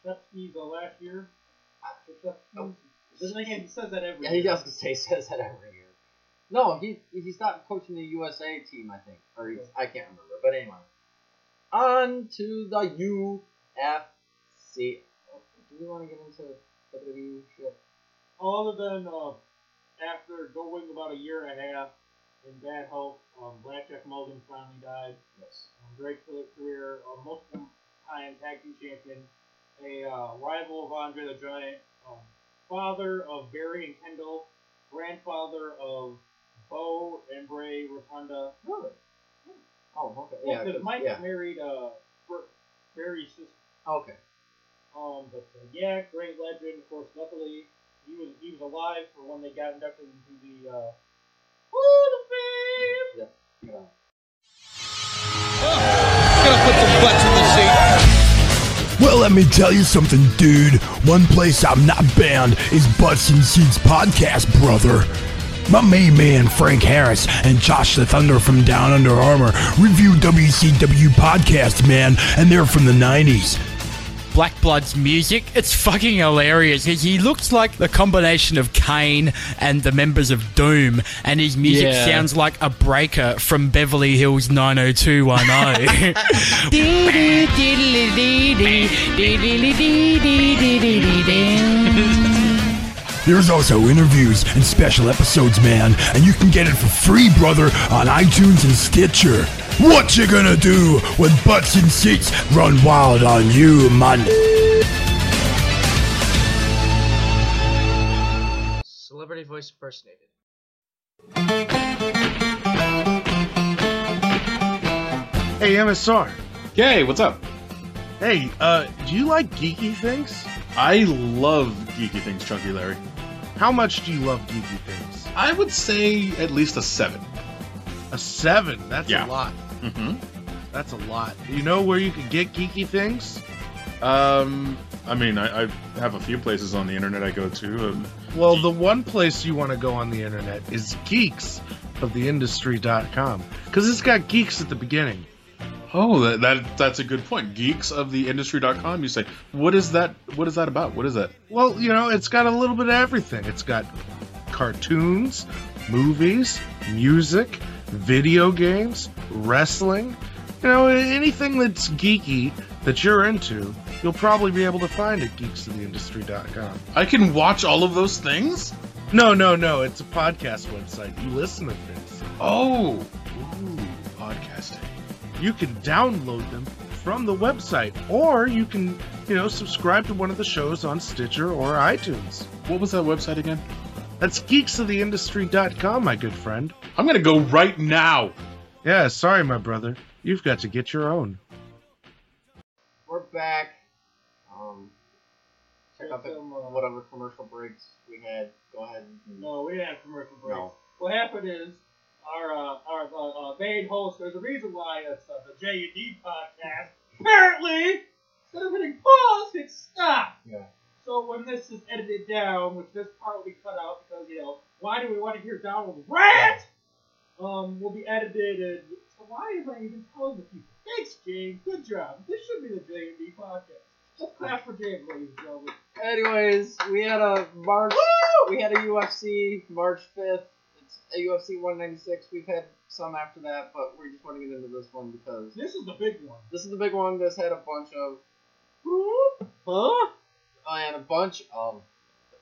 Shepsky's uh, last year? Shepsky's? Doesn't he? He says that every Yeah, he year. does say says that every year. No, he he's not coaching the USA team, I think, or he's, I can't remember. But anyway, on to the UFC. Do we want to get into WWE shit? Other than uh, after going about a year and a half in bad health, um, Blackjack Mulligan finally died. Yes. Um, great career- career, uh, multiple time tag team champion, a uh, rival of Andre the Giant, um, father of Barry and Kendall, grandfather of Bo and Bray Rotunda. Really? Oh, okay. Yeah, Yeah, Mike yeah. married uh, Ber- Barry's sister. Okay. Um, but uh, yeah, great legend. Of course, luckily he was he was alive for when they got inducted into the uh, Hall of Fame. Yeah. Yeah. Well, let me tell you something, dude. One place I'm not banned is Butts and Seats Podcast, brother. My main man, Frank Harris, and Josh the Thunder from Down Under Armour review WCW podcast, man, and they're from the 90s. Black Blood's music, it's fucking hilarious. He- He looks like the combination of Kane and the members of Doom, and his music Yeah. sounds like a breaker from Beverly Hills 90210. [LAUGHS] [LAUGHS] There's also interviews and special episodes, man, and you can get it for free, brother, on iTunes and Stitcher. What you gonna do when Butts and Seats run wild on you, man? Celebrity voice impersonated. Hey, MSR. Yay, what's up? Hey, uh, do you like geeky things? I love geeky things, Chunky Larry. How much do you love geeky things? I would say at least a seven. A seven. That's Yeah. a lot. Mm-hmm. That's a lot. You know where you can get geeky things? Um, I mean, I, I have a few places on the internet I go to. Um, Well, the one place you want to go on the internet is geeks of the industry.com because it's got geeks at the beginning. Oh, that, that that's a good point. Geeks of the industry.com. You say, what is that? What is that about? What is that? Well, you know, it's got a little bit of everything. It's got cartoons, movies, music, video games, wrestling. You know, anything that's geeky that you're into, you'll probably be able to find at geeksoftheindustry.com. I can watch all of those things. No, no, no. It's a podcast website. You listen to things. Oh, Ooh, podcasting. You can download them from the website, or you can, you know, subscribe to one of the shows on Stitcher or iTunes. What was that website again? That's geeksoftheindustry.com, my good friend. I'm gonna go right now. Yeah, sorry, my brother. You've got to get your own. We're back. Um, check out the whatever commercial breaks we had. Go ahead. And, No, we didn't have commercial breaks. No. What happened is our uh, our uh, uh, main host. There's a reason why it's uh, the J and D podcast. Apparently, instead of hitting pause, hit stop. Yeah. So when this is edited down, which this part will be cut out because you know why do we want to hear Donald rant? Um, will be edited. And, so why am I even telling the people? Thanks, James. Good job. This should be the J and D podcast. Let's clap for James, ladies and gentlemen. Anyways, we had a March. We had a UFC March fifth. UFC 196. We've had some after that, but we just want to get into this one because This is the big one. this is the big one. This had a bunch of Huh? and a bunch of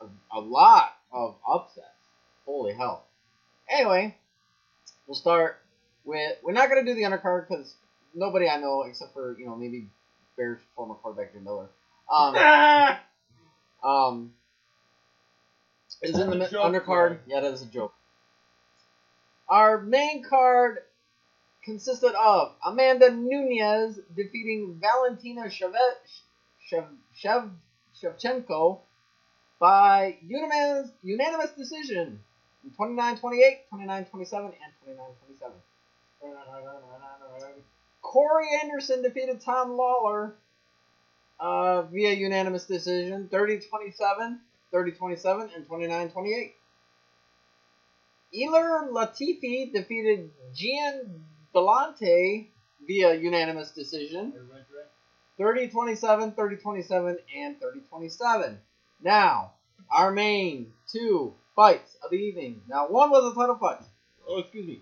a, a lot of upsets. Holy hell! Anyway, we'll start with. We're not gonna do the undercard because nobody I know except for you know maybe Bears former quarterback Jim Miller. Um, [LAUGHS] um, is in the undercard. Yeah, that is a joke. Our main card consisted of Amanda Nunes defeating Valentina Shev- Shev- Shev- Shevchenko by unanimous, unanimous decision in 29-28, 29-27, and 29-27. Corey Anderson defeated Tom Lawlor uh, via unanimous decision 30-27, 30-27, and 29-28. Ilir Latifi defeated Gian Villante via unanimous decision. Everybody's 30 27, 30 27, and 30 27. Now, our main two fights of the evening. Now, one was a title fight. Oh, excuse me.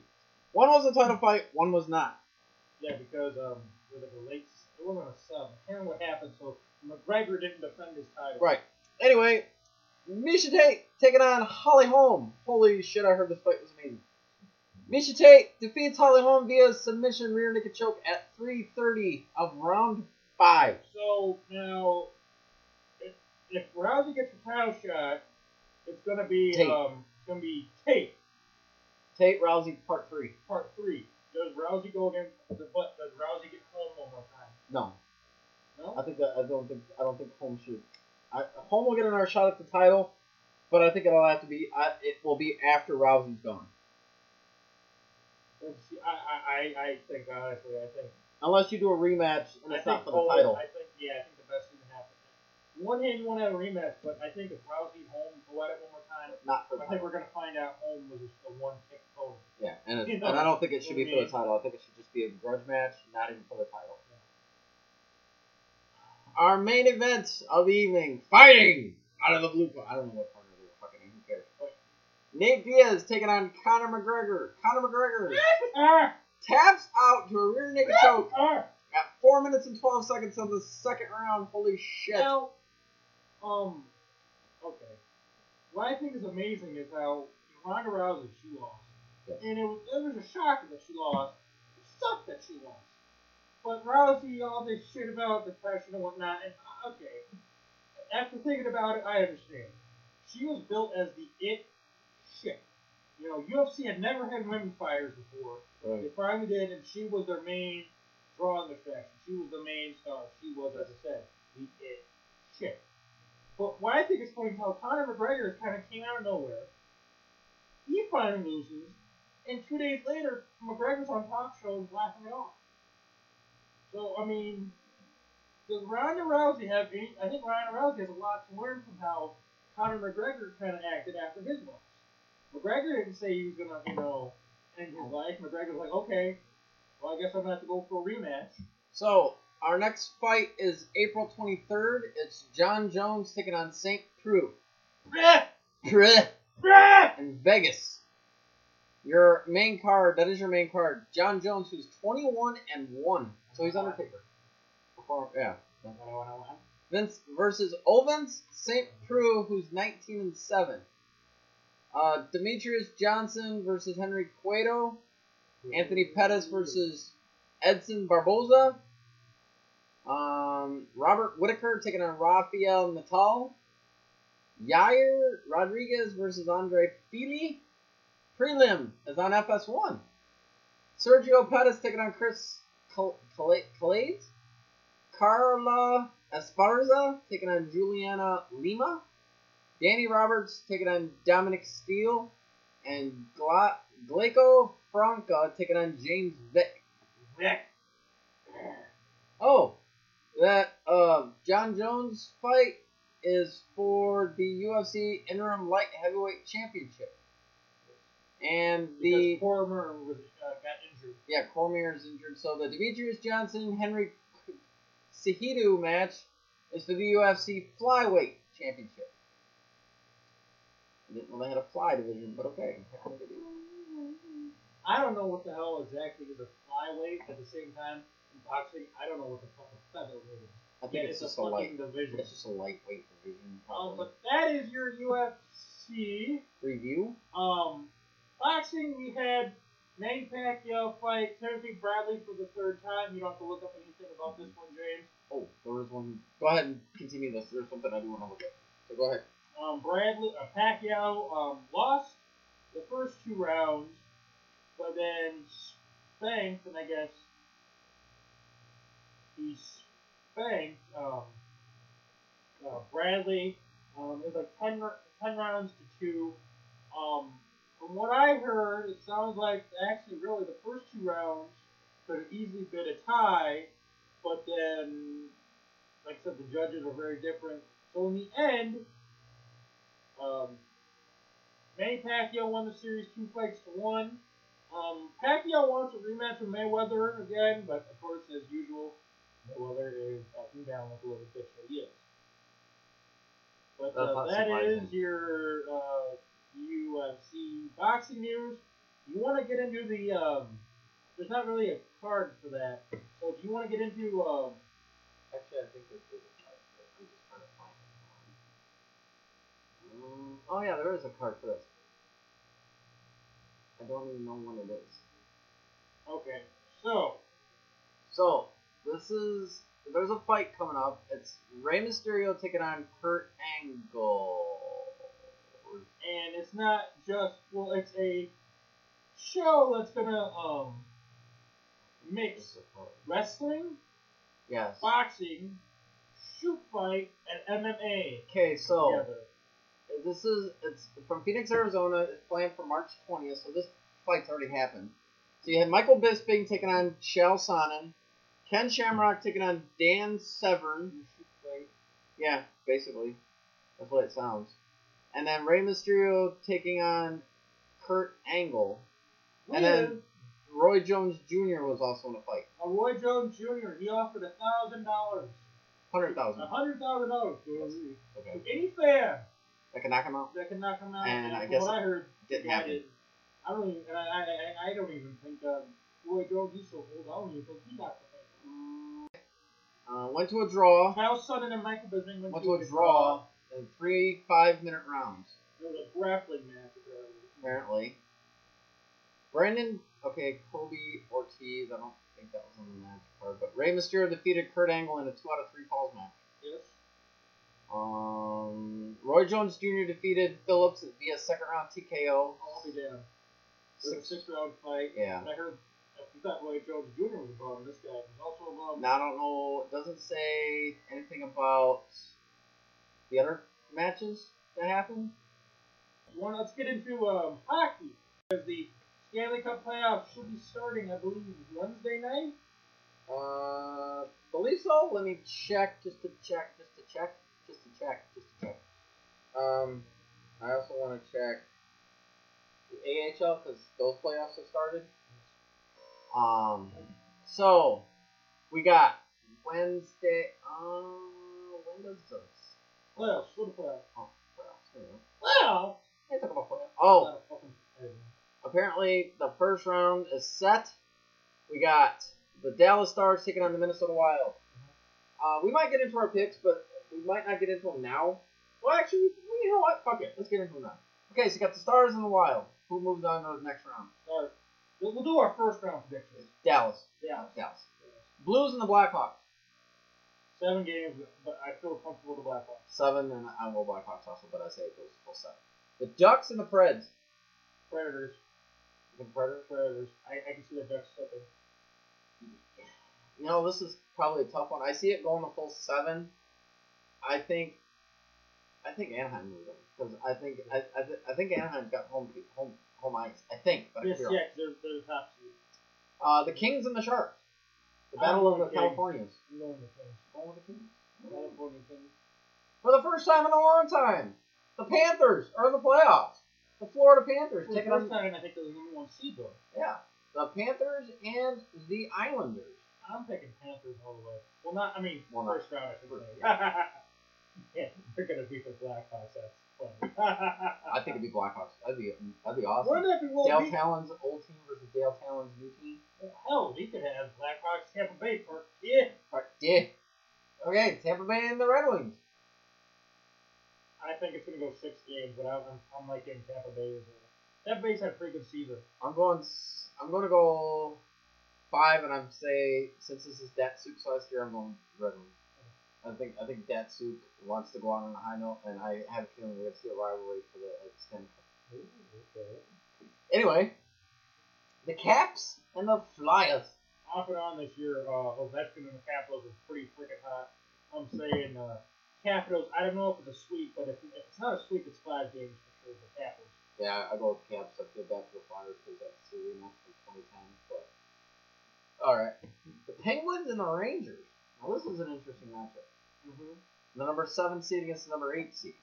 One was a title fight, one was not. Yeah, because um, like a late. It wasn't a sub. I can't remember what happened. So McGregor didn't defend his title. Right. Anyway, Miesha Tate taking on Holly Holm. Holy shit, I heard this fight was amazing. Miesha Tate defeats Holly Holm via submission rear naked choke at 3.30 of round 5. So now, if, if Rousey gets a title shot, it's gonna be Tate. um, it's gonna be Tate Tate Rousey part 3. part three. Does Rousey go against the but does Rousey get Holm one more time? No. No. I think that I don't think I don't think Holm should. I, Holm will get another shot at the title, but I think it'll have to be. I, it will be after Rousey's gone, I, I, I, think honestly, I think unless you do a rematch and it's not for the title. I think yeah, I think the best thing to happen. One hand, you want to have a rematch, but I think if Rousey Holm go at it one more time, Not for the I think we're gonna find out Holm was just a one kick opponent. Yeah, and, [LAUGHS] You know, and I don't think it should be for the title. I think it should just be a grudge match, not even for the title. Our main event of the evening, fighting out of the blue. I don't know what corner they were fucking in. Who cares? Nate Diaz taking on Conor McGregor. Conor McGregor [LAUGHS] taps out to a rear naked [LAUGHS] choke ah. at four minutes and twelve seconds of the second round. Holy shit! Now, um, okay. What I think is amazing is how Ronda Rousey she lost, and it was it was a shock that she lost. It sucked that she lost. But Rousey, all this shit about depression and whatnot, and uh, okay, after thinking about it, I understand. She was built as the it shit. You know, UFC had never had women fighters before. They finally did, and she was their main draw in the faction. She was the main star. She was, as I said, the it shit. But what I think is funny is how Conor McGregor kind of came out of nowhere. He finally loses, and two days later, McGregor's on talk shows laughing it off. So I mean, does Ronda Rousey have any? I think Ronda Rousey has a lot to learn from how Conor McGregor kind of acted after his loss. McGregor didn't say he was gonna, you know, end his life. McGregor's like, okay, well, I guess I'm gonna have to go for a rematch. So our next fight is April twenty third. It's Jon Jones taking on Saint Preux. in Vegas. Your main card, that is your main card. Jon Jones, who's 21 and 1. So he's Undertaker. Before, yeah. Vince versus Ovince St. Preux, who's 19 and 7. Uh, Demetrious Johnson versus Henry Cejudo. Anthony Pettis versus Edson Barboza. Um, Robert Whitaker taking on Rafael Natal. Yair Rodriguez versus Andre Fili. Prelim is on FS1. Sergio Pettis taking on Chris Kelades. Carla Esparza taking on Juliana Lima. Danny Roberts taking on Dominic Steele. And Gla- Glaico Franca taking on James Vick. Vic. Oh, that uh, Jon Jones fight is for the UFC Interim Light Heavyweight Championship. And the Because Cormier was uh, got injured. yeah, Cormier is injured, so the Demetrious Johnson Henry Cejudo match is for the UFC Flyweight Championship. I didn't know they had a fly division, but okay. I don't know what the hell exactly is a flyweight. At the same time, in boxing, I don't know what the fuck a featherweight is. I think Yeah, it's, a just a light. division. It's just a lightweight division. Um, probably. but that is your UFC. Review. Um, boxing, we had Manny Pacquiao fight Timothy Bradley for the third time. You don't have to look up anything about this one, James. Oh, there is one. Go ahead and continue this. There's something I do want to look at. So go ahead. Um, Bradley, uh, Pacquiao um, lost the first two rounds, but then spanked, and I guess he spanked um, uh, Bradley. Um, it was like 10, 10 rounds to two. Um, from what I heard, it sounds like actually really the first two rounds could have easily been a tie, but then, like I said, the judges are very different. So in the end, um, Manny Pacquiao won the series two fights to one. Um, Pacquiao wants a rematch with Mayweather again, but of course, as usual, Mayweather is acting down like a little bitch that he is. But uh, that is your uh, UFC boxing news. You want to get into the um, there's not really a card for that. So if you want to get into um, Actually, I think there's a card for it. I'm just trying to find it. Um, oh yeah, there is a card for this. I don't even know what it is. okay, so So this is there's a fight coming up. It's Rey Mysterio taking on Kurt Angle. And it's not just well, it's a show that's gonna um mix wrestling, Yes. boxing, shoot fight, and MMA. Okay, so together. this is it's from Phoenix, Arizona. It's planned for March 20th, so this fight's already happened. So you had Michael Bisping taking on Chael Sonnen, Ken Shamrock taking on Dan Severn. Yeah, basically, that's what it sounds. And then Rey Mysterio taking on Kurt Angle, and then Roy Jones Jr. was also in the fight. Uh, Roy Jones Jr. He offered a thousand dollars, Hundred thousand. a hundred thousand dollars Okay. to any fan That can knock him out. that can knock him out. And I guess what I heard, didn't the happen. did- I don't even. I, I, I- I don't even think um, Roy Jones. He's so old. I don't even think he got the thing. Uh, went to a draw. Kyle Sonnen and Michael Bisping went, Went to a draw in three five-minute rounds. It was a grappling match. apparently. apparently. Brandon, okay, Kobe Ortiz, I don't think that was on the match card, but Rey Mysterio defeated Kurt Angle in a two out of three falls match. Yes. Um, Roy Jones Jr. defeated Phillips via second round TKO. I'll be damned. It was a six round fight. Yeah. And I heard. You thought Roy Jones Jr. was a bum. This guy was also a bum. Now I don't know. It doesn't say anything about the other matches that happened. Let's get into um, hockey. Because the Stanley Cup playoffs should be starting, I believe, Wednesday night. Uh, believe so. Let me check, just to check, just to check, just to check, just to check. Um, I also want to check the AHL because those playoffs have started. Um, so we got Wednesday. Uh, when does this? Playoffs. What the playoffs? Oh, playoffs. Playoffs. Talk about playoffs. Oh, a fucking- uh, apparently the first round is set. We got the Dallas Stars taking on the Minnesota Wild. Mm-hmm. Uh, we might get into our picks, but we might not get into them now. Well, actually, you know what? Fuck it. Let's get into them now. Okay, so you got the Stars and the Wild. Who moves on to the next round? Stars. We'll, we'll do our first round predictions. Dallas. Yeah. Dallas. Blues and the Blackhawks. Seven games, but I feel comfortable with the Blackhawks. Seven, and I will Blackhawks also, but I say it goes full seven. The Ducks and the Preds. Predators. The Predators. Predators. I, I can see the Ducks slipping. You know, this is probably a tough one. I see it going to full seven. I think, I think Anaheim moves them because I think I, I, th- I think Anaheim's got home home home ice. I think, but Yes, yeah, they're, they're the top seed. Uh, the Kings and the Sharks. The Battle of the. Californias. I'm going with the Kings. Going with the Kings. Mm-hmm. California Kings. For the first time in a long time, the Panthers are in the playoffs. The Florida Panthers For the taking first on time, I think they're the number one seed, though. yeah, the Panthers and the Islanders. I'm picking Panthers all the way. Well, not, I mean, Well, not- first round, I should say. [LAUGHS] yeah, they're going to beat the Blackhawks. That's. I think it'd be Blackhawks. That'd be that'd be awesome. Wouldn't that be well Dale? Tallon's old team versus Dale Tallon's new team. Hell, we could have Blackhawks Tampa Bay for yeah. Alright, Yeah. Okay, Tampa Bay and the Red Wings. I think it's going to go six games, but I'm, I'm, liking Tampa Bay as well. Tampa Bay's had a pretty good season. I'm going. I'm going to go five, and I'm say since this is Datsyuk's last year, I'm going Red Wings. I think I think Datsyuk wants to go out on a high note, and I have a feeling we're going to see a rivalry for the extended. Anyway, the Caps and the Flyers. Off and on this year, uh, Ovechkin and the Capitals are pretty freaking hot. I'm saying uh, Capitals. I don't know if it's a sweep, but if, if it's not a sweep, it's five games for sure. The Capitals. Yeah, I go with Caps. I feel bad for the Flyers because that's the rematch from 2010. But all right, the Penguins and the Rangers. Now this is an interesting matchup. Mm-hmm. The number seven seed against the number eight seed.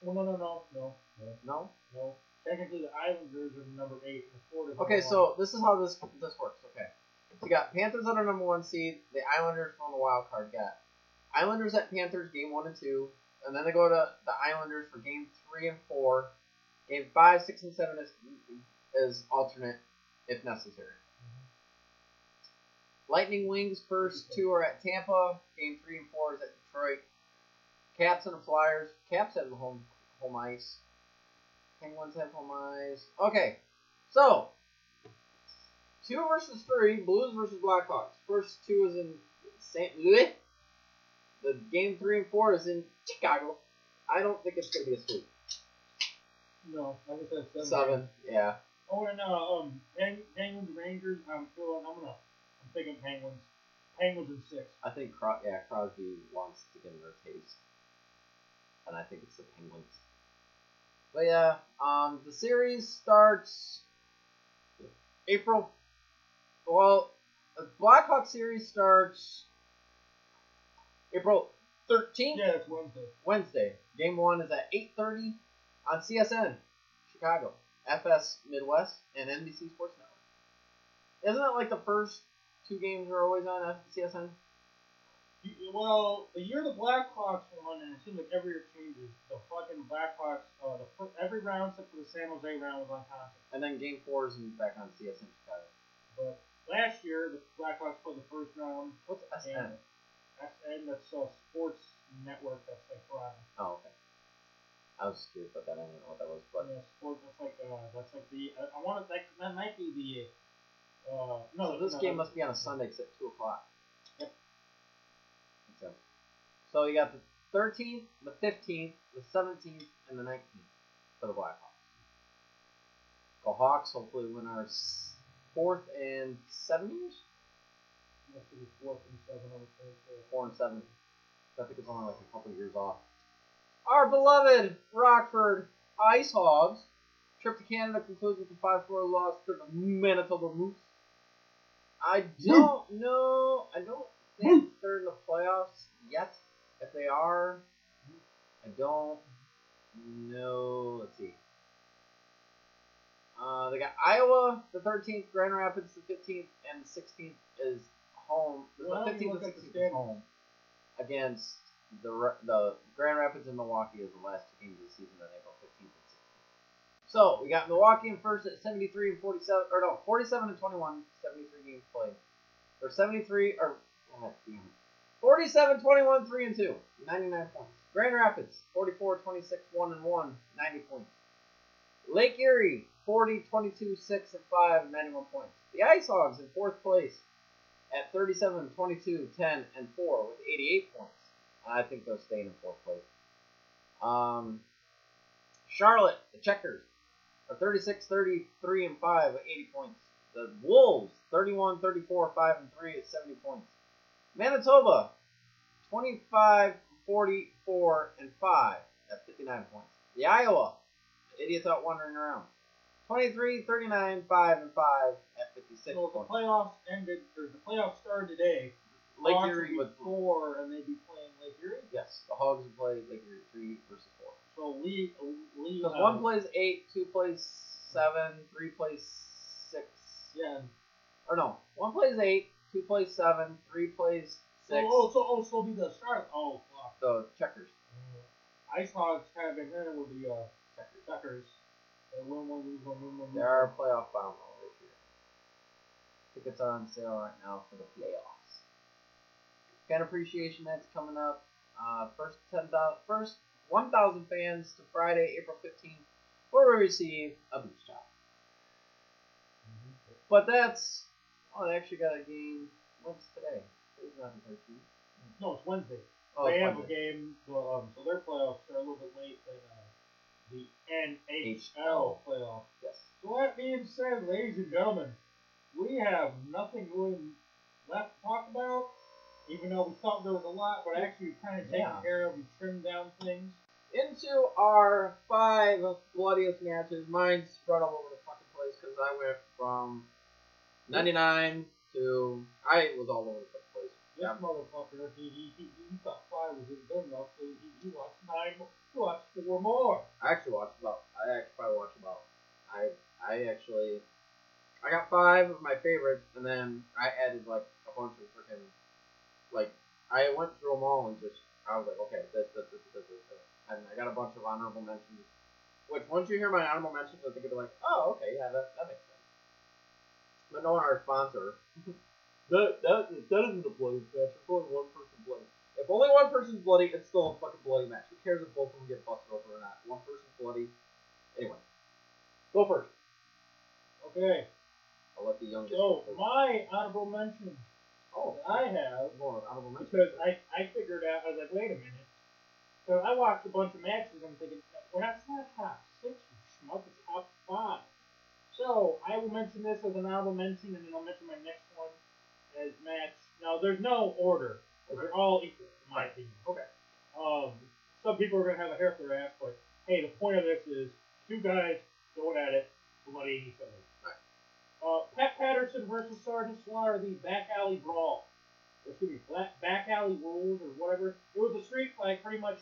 Well, no, no, no, no, no, No, no. technically the Islanders are the number eight and the Florida. Okay, so this is how this this works. Okay, so you got Panthers on the number one seed. The Islanders on the wild card. Got Islanders at Panthers game one and two, and then they go to the Islanders for game three and four. Game five, six, and seven is is alternate if necessary. Lightning Wings first two are at Tampa. Game three and four is at Detroit. Caps and the Flyers. Caps have home home ice. Penguins have home ice. Okay, so two versus three. Blues versus Blackhawks. First two is in St. Louis. The game three and four is in Chicago. I don't think it's gonna be a sweep. No, I said, seven. Seven, yeah. Oh, and uh, um, Peng- Penguins Rangers. I'm feeling. I'm gonna. I'm thinking Penguins. Penguins in six. I think Cro- yeah Crosby wants to get their taste, and I think it's the Penguins. But yeah, um, the series starts April. Well, the Blackhawk series starts April thirteenth. Yeah, it's Wednesday. Wednesday. Game one is at eight thirty on CSN, Chicago, FS Midwest, and NBC Sports Network. Isn't it like the first two games are always on CSN? Well, the year the Blackhawks won, and it seems like every year changes. The fucking Blackhawks, uh, the fir- every round except for the San Jose round was on content. And then game four is back on CSN Chicago. But last year the Blackhawks played the first round. What's SN? SN, that's uh, Sports Network. That's like Verizon. Oh, okay. I was just curious about that. I didn't know what that was, but Yeah, Sports. That's like uh, that's like the. I, I want to. That, that might be the. Uh, no, so this no, game must be on a Sunday at two o'clock. Yep. Sense. So you got the 13th, the 15th, the 17th, and the 19th for the Blackhawks. Go Hawks! Hopefully win our fourth and seven years. Must be fourth and seven on the. Four and seven. I think it's only like a couple years off. Our beloved Rockford Ice Hogs. Trip to Canada concludes with a 5 4 loss to the Manitoba Moose. I don't know. I don't think they're in the playoffs yet. If they are, I don't know. Let's see. Uh, they got Iowa the 13th, Grand Rapids the 15th, and the 16th is home. Well, you 15th and at the 16th is home against the the Grand Rapids and Milwaukee is the last two games of the season. Then they go 15th and 16th. So we got Milwaukee in first at 73 and 47, or no, 47 and 21, 73 games played, or 73 or oh, damn it. 47, 21, 3 and 2, 99 points. Grand Rapids 44, 26, 1 and 1, 90 points. Lake Erie 40, 22, 6 and 5, 91 points. The Ice Hogs in fourth place at 37, 22, 10 and 4 with 88 points. I think they'll stay in fourth place. Um, Charlotte, the Checkers, are 36, 33 and 5 at 80 points. The Wolves, 31, 34, 5 and 3 at 70 points. Manitoba, 25, 44 and 5 at 59 points. The Iowa, idiots out wandering around, 23, 39, 5 and 5 at 56 So if the playoffs ended, or the playoffs started today, Lake Hawks Erie would be four, and they'd be playing Lake Erie. Yes, the Hogs would play Lake Erie three versus So league, league. Because uh, one plays eight, two plays seven, three plays six. Yeah. Or no, one plays eight, two plays seven, three plays six. oh, so oh, so be the Charlotte. Oh, fuck. The checkers. Ice Hogs kind of been in with the uh, Checkers. They win one, lose one, win one. They are playoff bound this year. Tickets are on sale right now for the playoffs. Fan appreciation night's coming up. Uh, first ten thousand, first one thousand fans to Friday, April fifteenth, where we receive a beach towel. But that's oh, they actually got a game. What's today? Today's not the thirteenth. No, it's Wednesday. Oh, they it's have Wednesday. a game, so, um, so their playoffs are a little bit late than uh, the NHL playoffs. Yes. So that being said, ladies and gentlemen, we have nothing really left to talk about. Even though we thought there was a lot, but actually we've kind of taken Yeah. care of and trimmed down things. Into our five bloodiest matches. Mine's spread all over the fucking place because I went from 99 to. I was all over the fucking place. This motherfucker, he, he, he, he thought five was good enough, so he, he watched nine, he watched four more. I actually watched about. I actually probably watched about I I actually I got five of my favorites, and then I added like a bunch of freaking like I went through them all and just I was like, okay, this this this this this, this. and I got a bunch of honorable mentions. Which once you hear my honorable mentions, I think you'll be like, oh, okay, yeah, that that makes sense. But knowing our sponsor, [LAUGHS] that that that isn't a bloody match. It's only one person bloody. If only one person's bloody, it's still a fucking bloody match. Who cares if both of them get busted open or not? One person's bloody. Anyway, go first. Okay. I'll let the youngest. So my honorable mention Oh, I have more honorable mention. because I I figured out I was like, wait a minute. So I watched a bunch of matches. And I'm thinking, well, that's not top six, you schmuck. It's top five. So I will mention this as an honorable mention, and then I'll mention my next one as match. Now there's no order. They're all equal, in my opinion. Okay. Um, some people are gonna have a hair up their ass, but hey, the point of this is two guys going at it, bloodying each other. Uh, Pat Patterson versus Sergeant Slaughter, the back alley brawl. Or excuse me, back, back alley rules or whatever. It was a street fight, pretty much.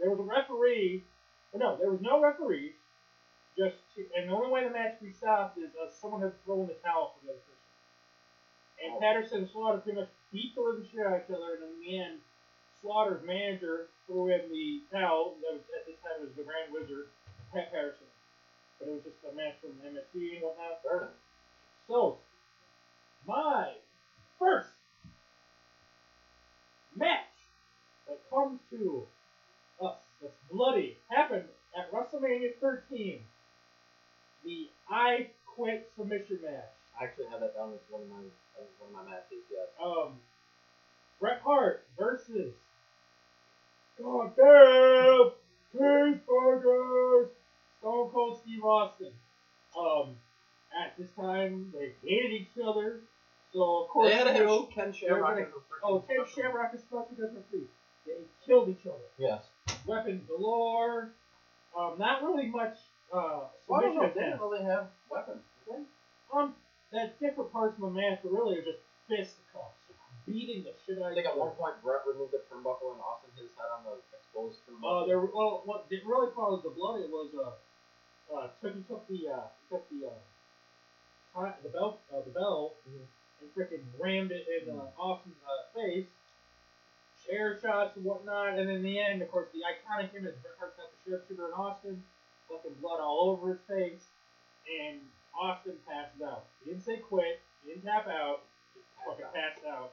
There was a referee. Or no, there was no referees. Just and the only way the match could be stopped is uh, someone had thrown the towel for the other person. And Oh. Patterson and Slaughter pretty much beat the living shit out of each other, and in the end, Slaughter's manager threw in the towel. That was at this time it was the Grand Wizard, Pat Patterson. But it was just a match from MSC and whatnot. Enough. So, my first match that comes to us that's bloody happened at WrestleMania 13. The I Quit submission match. I actually have that down as one of my as one of my matches. Yes. Um, Bret Hart versus Goddamn Cheeseburgers Stone Cold Steve Austin. Um, at this time they hated each other, so of course They had to they're have gonna- Ken Shamrock gonna- as a freaking Oh, Ken special. Shamrock is special because we're free. They killed each other. Yes. Weapons galore. Um, not really much uh, Well, I don't know. They didn't really have weapons. did they? Um, that different parts of the match, but really are just fisticuffs, beating the shit out I of think at one point Bret removed the turnbuckle and Austin hit his head on the exposed turnbuckle. Uh, there. Well, what did really caused the blood? It was uh, uh, took he took the uh, took the uh, ti- the belt, uh, the bell, and freaking rammed it in uh, Austin's uh, face. Chair shots and whatnot, and in the end, of course, the iconic image Bret Hart got the sharpshooter in Austin, fucking blood all over his face, and Austin passes out. He didn't say quit, he didn't tap out, just fucking passed out.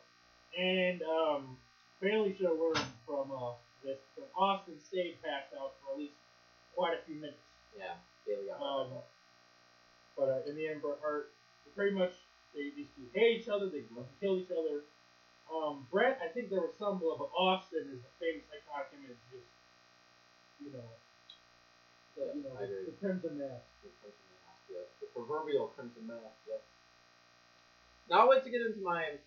And um, Bailey should have learned from uh, this because Austin stayed passed out for at least quite a few minutes. Yeah, Bailey got Um, but uh, in the end, Bret Hart, pretty much they these two hate each other. They kill each other. Um, Bret, I think there was some blood, but Austin is the famous iconic image, just you know, the, you know, I agree. the, the Crimson Mask. The Crimson Mask, yes. The proverbial Crimson Mask, yes. Now I'll wait to get into my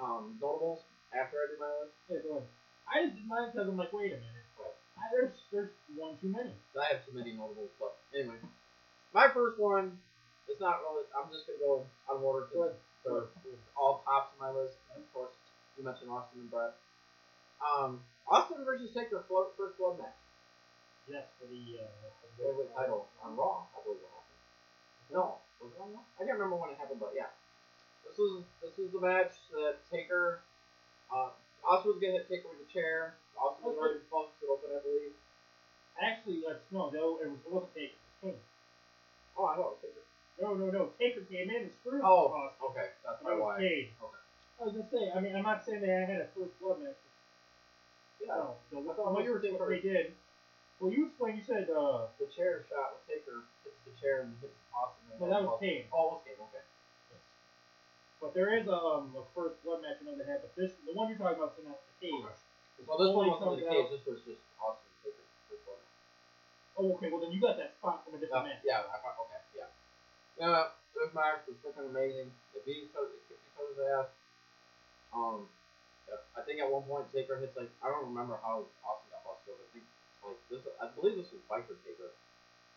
um, notables after I do my list. Yeah, go ahead. I just did mine because I'm like, wait a minute. I, there's there's one too many. I have too many notables, but anyway. My first one, it's not really, I'm just going to go out of order to, ahead. all tops of my list. And of course, you mentioned Austin and Bret. Um, Austin versus Taker flo- first blood match. Yes, for the uh, for Heavyweight title on Raw, I believe it happened. No, was it on Raw? I can't remember when it happened, but yeah. This was this was the match that Taker, uh, Austin was gonna hit Taker with a chair. Austin was already busted open, I believe. Actually, let's no, no, it was it wasn't Taker. It was. Oh, I know, it was Taker. No, no, no. Taker came in and screwed Oh, Austin. okay, that's That was why. Okay. I was gonna say. I mean, I'm not saying they had a first blood match. Yeah. No, the, I thought what, you were saying what they did. Well, you explained. You said. uh The chair shot with Taker hits the chair and hits Austin. and No, that was Kane. Oh, it was Kane. Okay. But there is um a first blood match I know they had, but this the one you're talking about is not the cage. Well, this one Only wasn't the comes cage. out- This was just Austin Taker first blood. Oh, okay. Well, then you got that spot from a different Yeah, match. yeah, I thought, okay, yeah. This match was freaking amazing. They beat each other, they kicked each other's ass. Um, I think at one point Taker hits like I don't remember how Austin got busted. over. I think like this. I believe this was Biker Taker.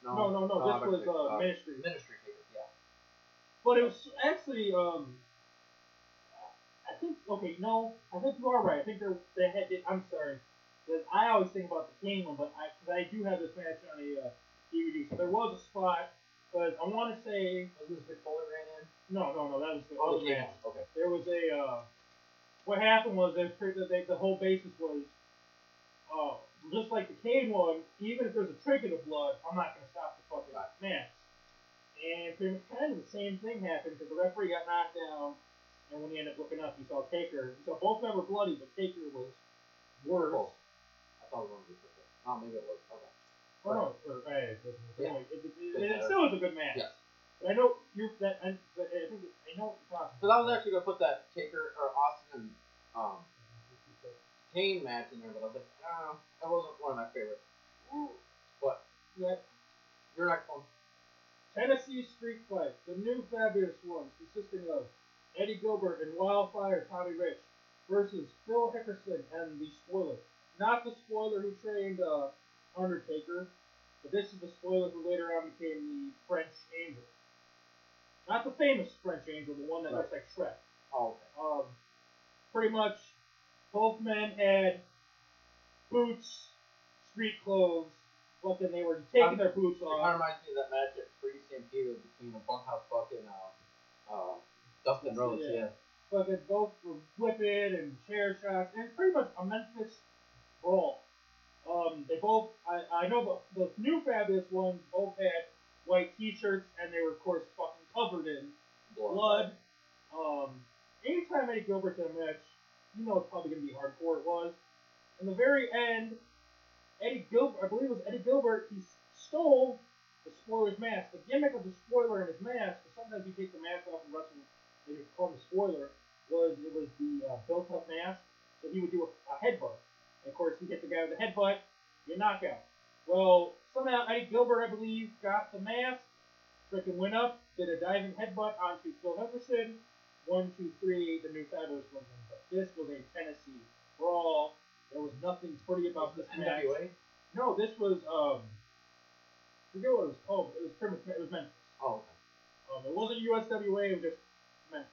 No, no, no, this was, uh, Ministry. Ministry Taker. Yeah. But it was actually um. I think okay, no, I think you are right. I think they're they had. I'm sorry, because I always think about the Kane one, but I cause I do have this match on a uh, DVD. So there was a spot Because I want to say Was this Mick Foley ran in? no, no, no. That was the Oh, Kane match. one. Okay. There was a. Uh, what happened was they, they, the whole basis was, uh, just like the Kane one. Even if there's a trick in the blood, I'm not gonna stop the fucking match. And pretty much kind of the same thing happened because the referee got knocked down, and when he ended up looking up, he saw Taker. Saw both men were bloody, but Taker was worse. Oh. I thought it was going to. Oh, maybe it was. Okay. Oh, no, or, hey, Yeah. it, it, it, still was a good match. Yes. I know you're that. I, but I think I know you're. Because I was actually going to put that Taker or Austin and um, Kane match in there, but I was like, ah, that wasn't one of my favorites. But Yeah. your next one. Tennessee Street Fight, the new fabulous ones, consisting of Eddie Gilbert and Wildfire Tommy Rich versus Phil Hickerson and the Spoiler. Not the Spoiler who trained uh, Undertaker, but this is the Spoiler who later on became the French Angel. Not the famous French Angel, the one that looks like Shrek. Oh, okay. Um, pretty much, both men had boots, street clothes, but then they were taking Um, their boots It off. kind of reminds me of that match at Free Stampede between a bunkhouse buck and uh, uh, Dustin Rhodes. Yeah. Yeah. but they both were whipping and chair shots, and pretty much a Memphis brawl. Um, they both, I, I know the, the new fabulous ones both had white T-shirts, and they were of course fucking covered in blood. Um, anytime Eddie Gilbert did a match, you know it's probably gonna be hardcore. It was. In the very end, Eddie Gilbert, I believe it was Eddie Gilbert, he stole the spoiler's mask. The gimmick of the spoiler and his mask, because sometimes you take the mask off and wrestle, they would call him the spoiler, was it was the uh, built up mask. So he would do a, a headbutt. Of course, he hit the guy with the headbutt, you knockout. Well, somehow Eddie Gilbert, I believe, got the mask, freaking went up, did a diving headbutt onto Phil Henderson. One, two, three, the new fabulous one. But this was a Tennessee brawl. There was nothing pretty about this match. NWA? No, this was um. I forget what it was called. It was pretty much it was Memphis. Oh. Um, it wasn't USWA. It was just Memphis.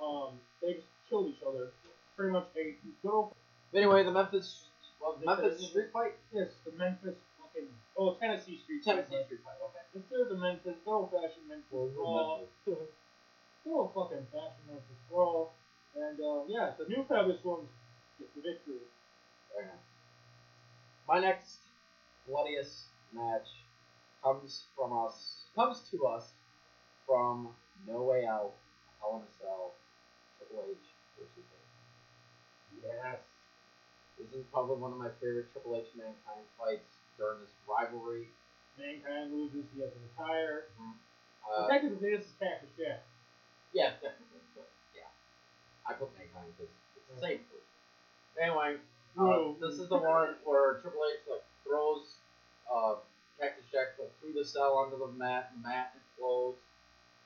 Um, they just killed each other. Pretty much a good old. Anyway, the Memphis, well, Memphis Street Fight. Yes, the Memphis fucking. Oh, Tennessee Street. Tennessee Fight. Street Fight. Okay. Instead of the Memphis, good old fashioned Memphis brawl. Good [LAUGHS] old fucking fashioned Memphis brawl. And uh, yeah, the new fabulous ones get the victory. Very nice. My next bloodiest match comes from us, comes to us from No Way Out, Hell in a Cell, Triple H versus Kane. Yes. This is probably one of my favorite Triple H Mankind fights during this rivalry. Mankind loses. He has to retire. Uh, Technically, this is Cactus Jack. Yeah, technically, but yeah. I put Mankind because it's the same person. Anyway, uh, Whoa. this is the one where Triple H like throws uh, Cactus Jack like through the cell onto the mat, mat explodes.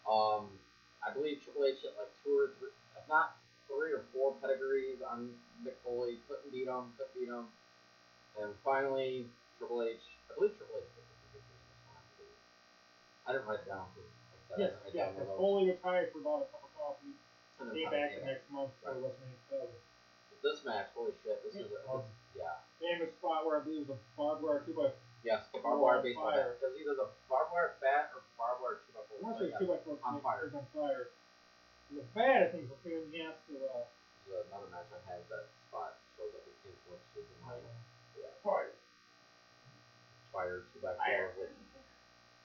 Um, I believe Triple H hit like two or three, if not three or four pedigrees on Mick Foley. Beat him, beat him. And finally, Triple H, I believe Triple H picked up the victory in this one. I didn't write it down. 'cause, like I said, I Yes, yeah. Because. Foley retired for about a cup of coffee. And Came back the next month for Right. WrestleMania 12. This match, holy shit, this is this, yeah. Famous spot where I believe it was a barbed wire two by Yes, the barbed wire on baseball fire. bat. Because either the barbed wire bat or barbed wire two by four. I want to say two by four on fire. on fire. The bat I think was a pain in the ass to uh, is another match I had that spot is in my yeah. fire. Fire two by four with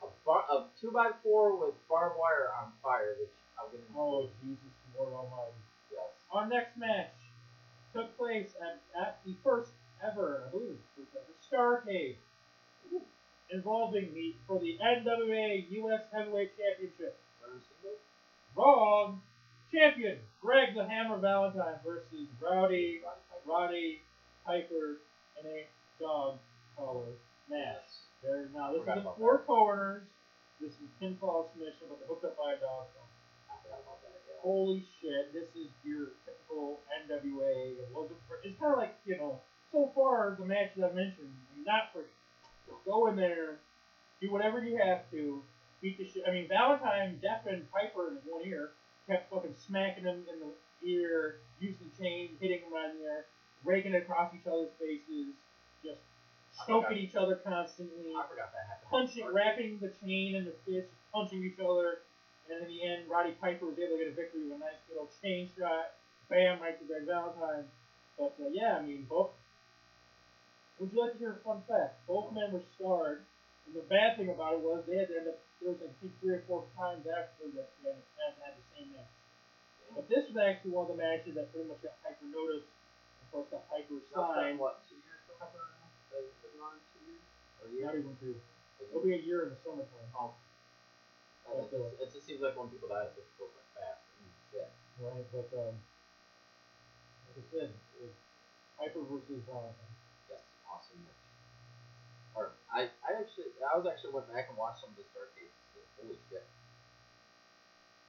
a, bar, a two by four with barbed wire on fire, which get into. Oh Jesus, Lord Almighty! Yes. Our next match took place at, at the first ever, I believe it first ever, Starcade, involving the for the NWA U.S. Heavyweight Championship. Wrong. Champion Greg the Hammer Valentine versus Rowdy Roddy Piper and a dog collar match. There, now this Forgot is about four corners. This is pinfall submission, but they're hooked up by a dog collar. I forgot about that. Yeah. Holy shit, this is your typical NWA. It wasn't for, it's kind of like, you know, so far the matches I've mentioned, not for go in there, do whatever you have to, beat the shit. I mean, Valentine deafened Piper in one ear, kept fucking smacking him in the ear, using the chain, hitting him right in the ear, raking it across each other's faces, just choking each other constantly, I forgot that happened. punching, wrapping the chain and the fist, punching each other, and in the end, Roddy Piper was able to get a victory with a nice little chain shot. Bam, right to Greg Valentine. But uh, yeah, I mean, both. Would you like to hear a fun fact? Both men were scarred, and the bad thing about it was they had to end up. There was like three or four times after that they had to the same match. But this was actually one of the matches that pretty much got Piper noticed. Of course, got Piper signed. what, two years for Piper now? They- they've been on two years? Or a year? Not even two. It'll be a year in the summertime. Oh. It just, it just seems like when people die, it just goes like fast. Mm, shit. Right, but um, like I said, it was Piper versus Valentine. Yes, awesome match. Or I, I actually, I was actually went back and watched some of the Starcades. Holy shit.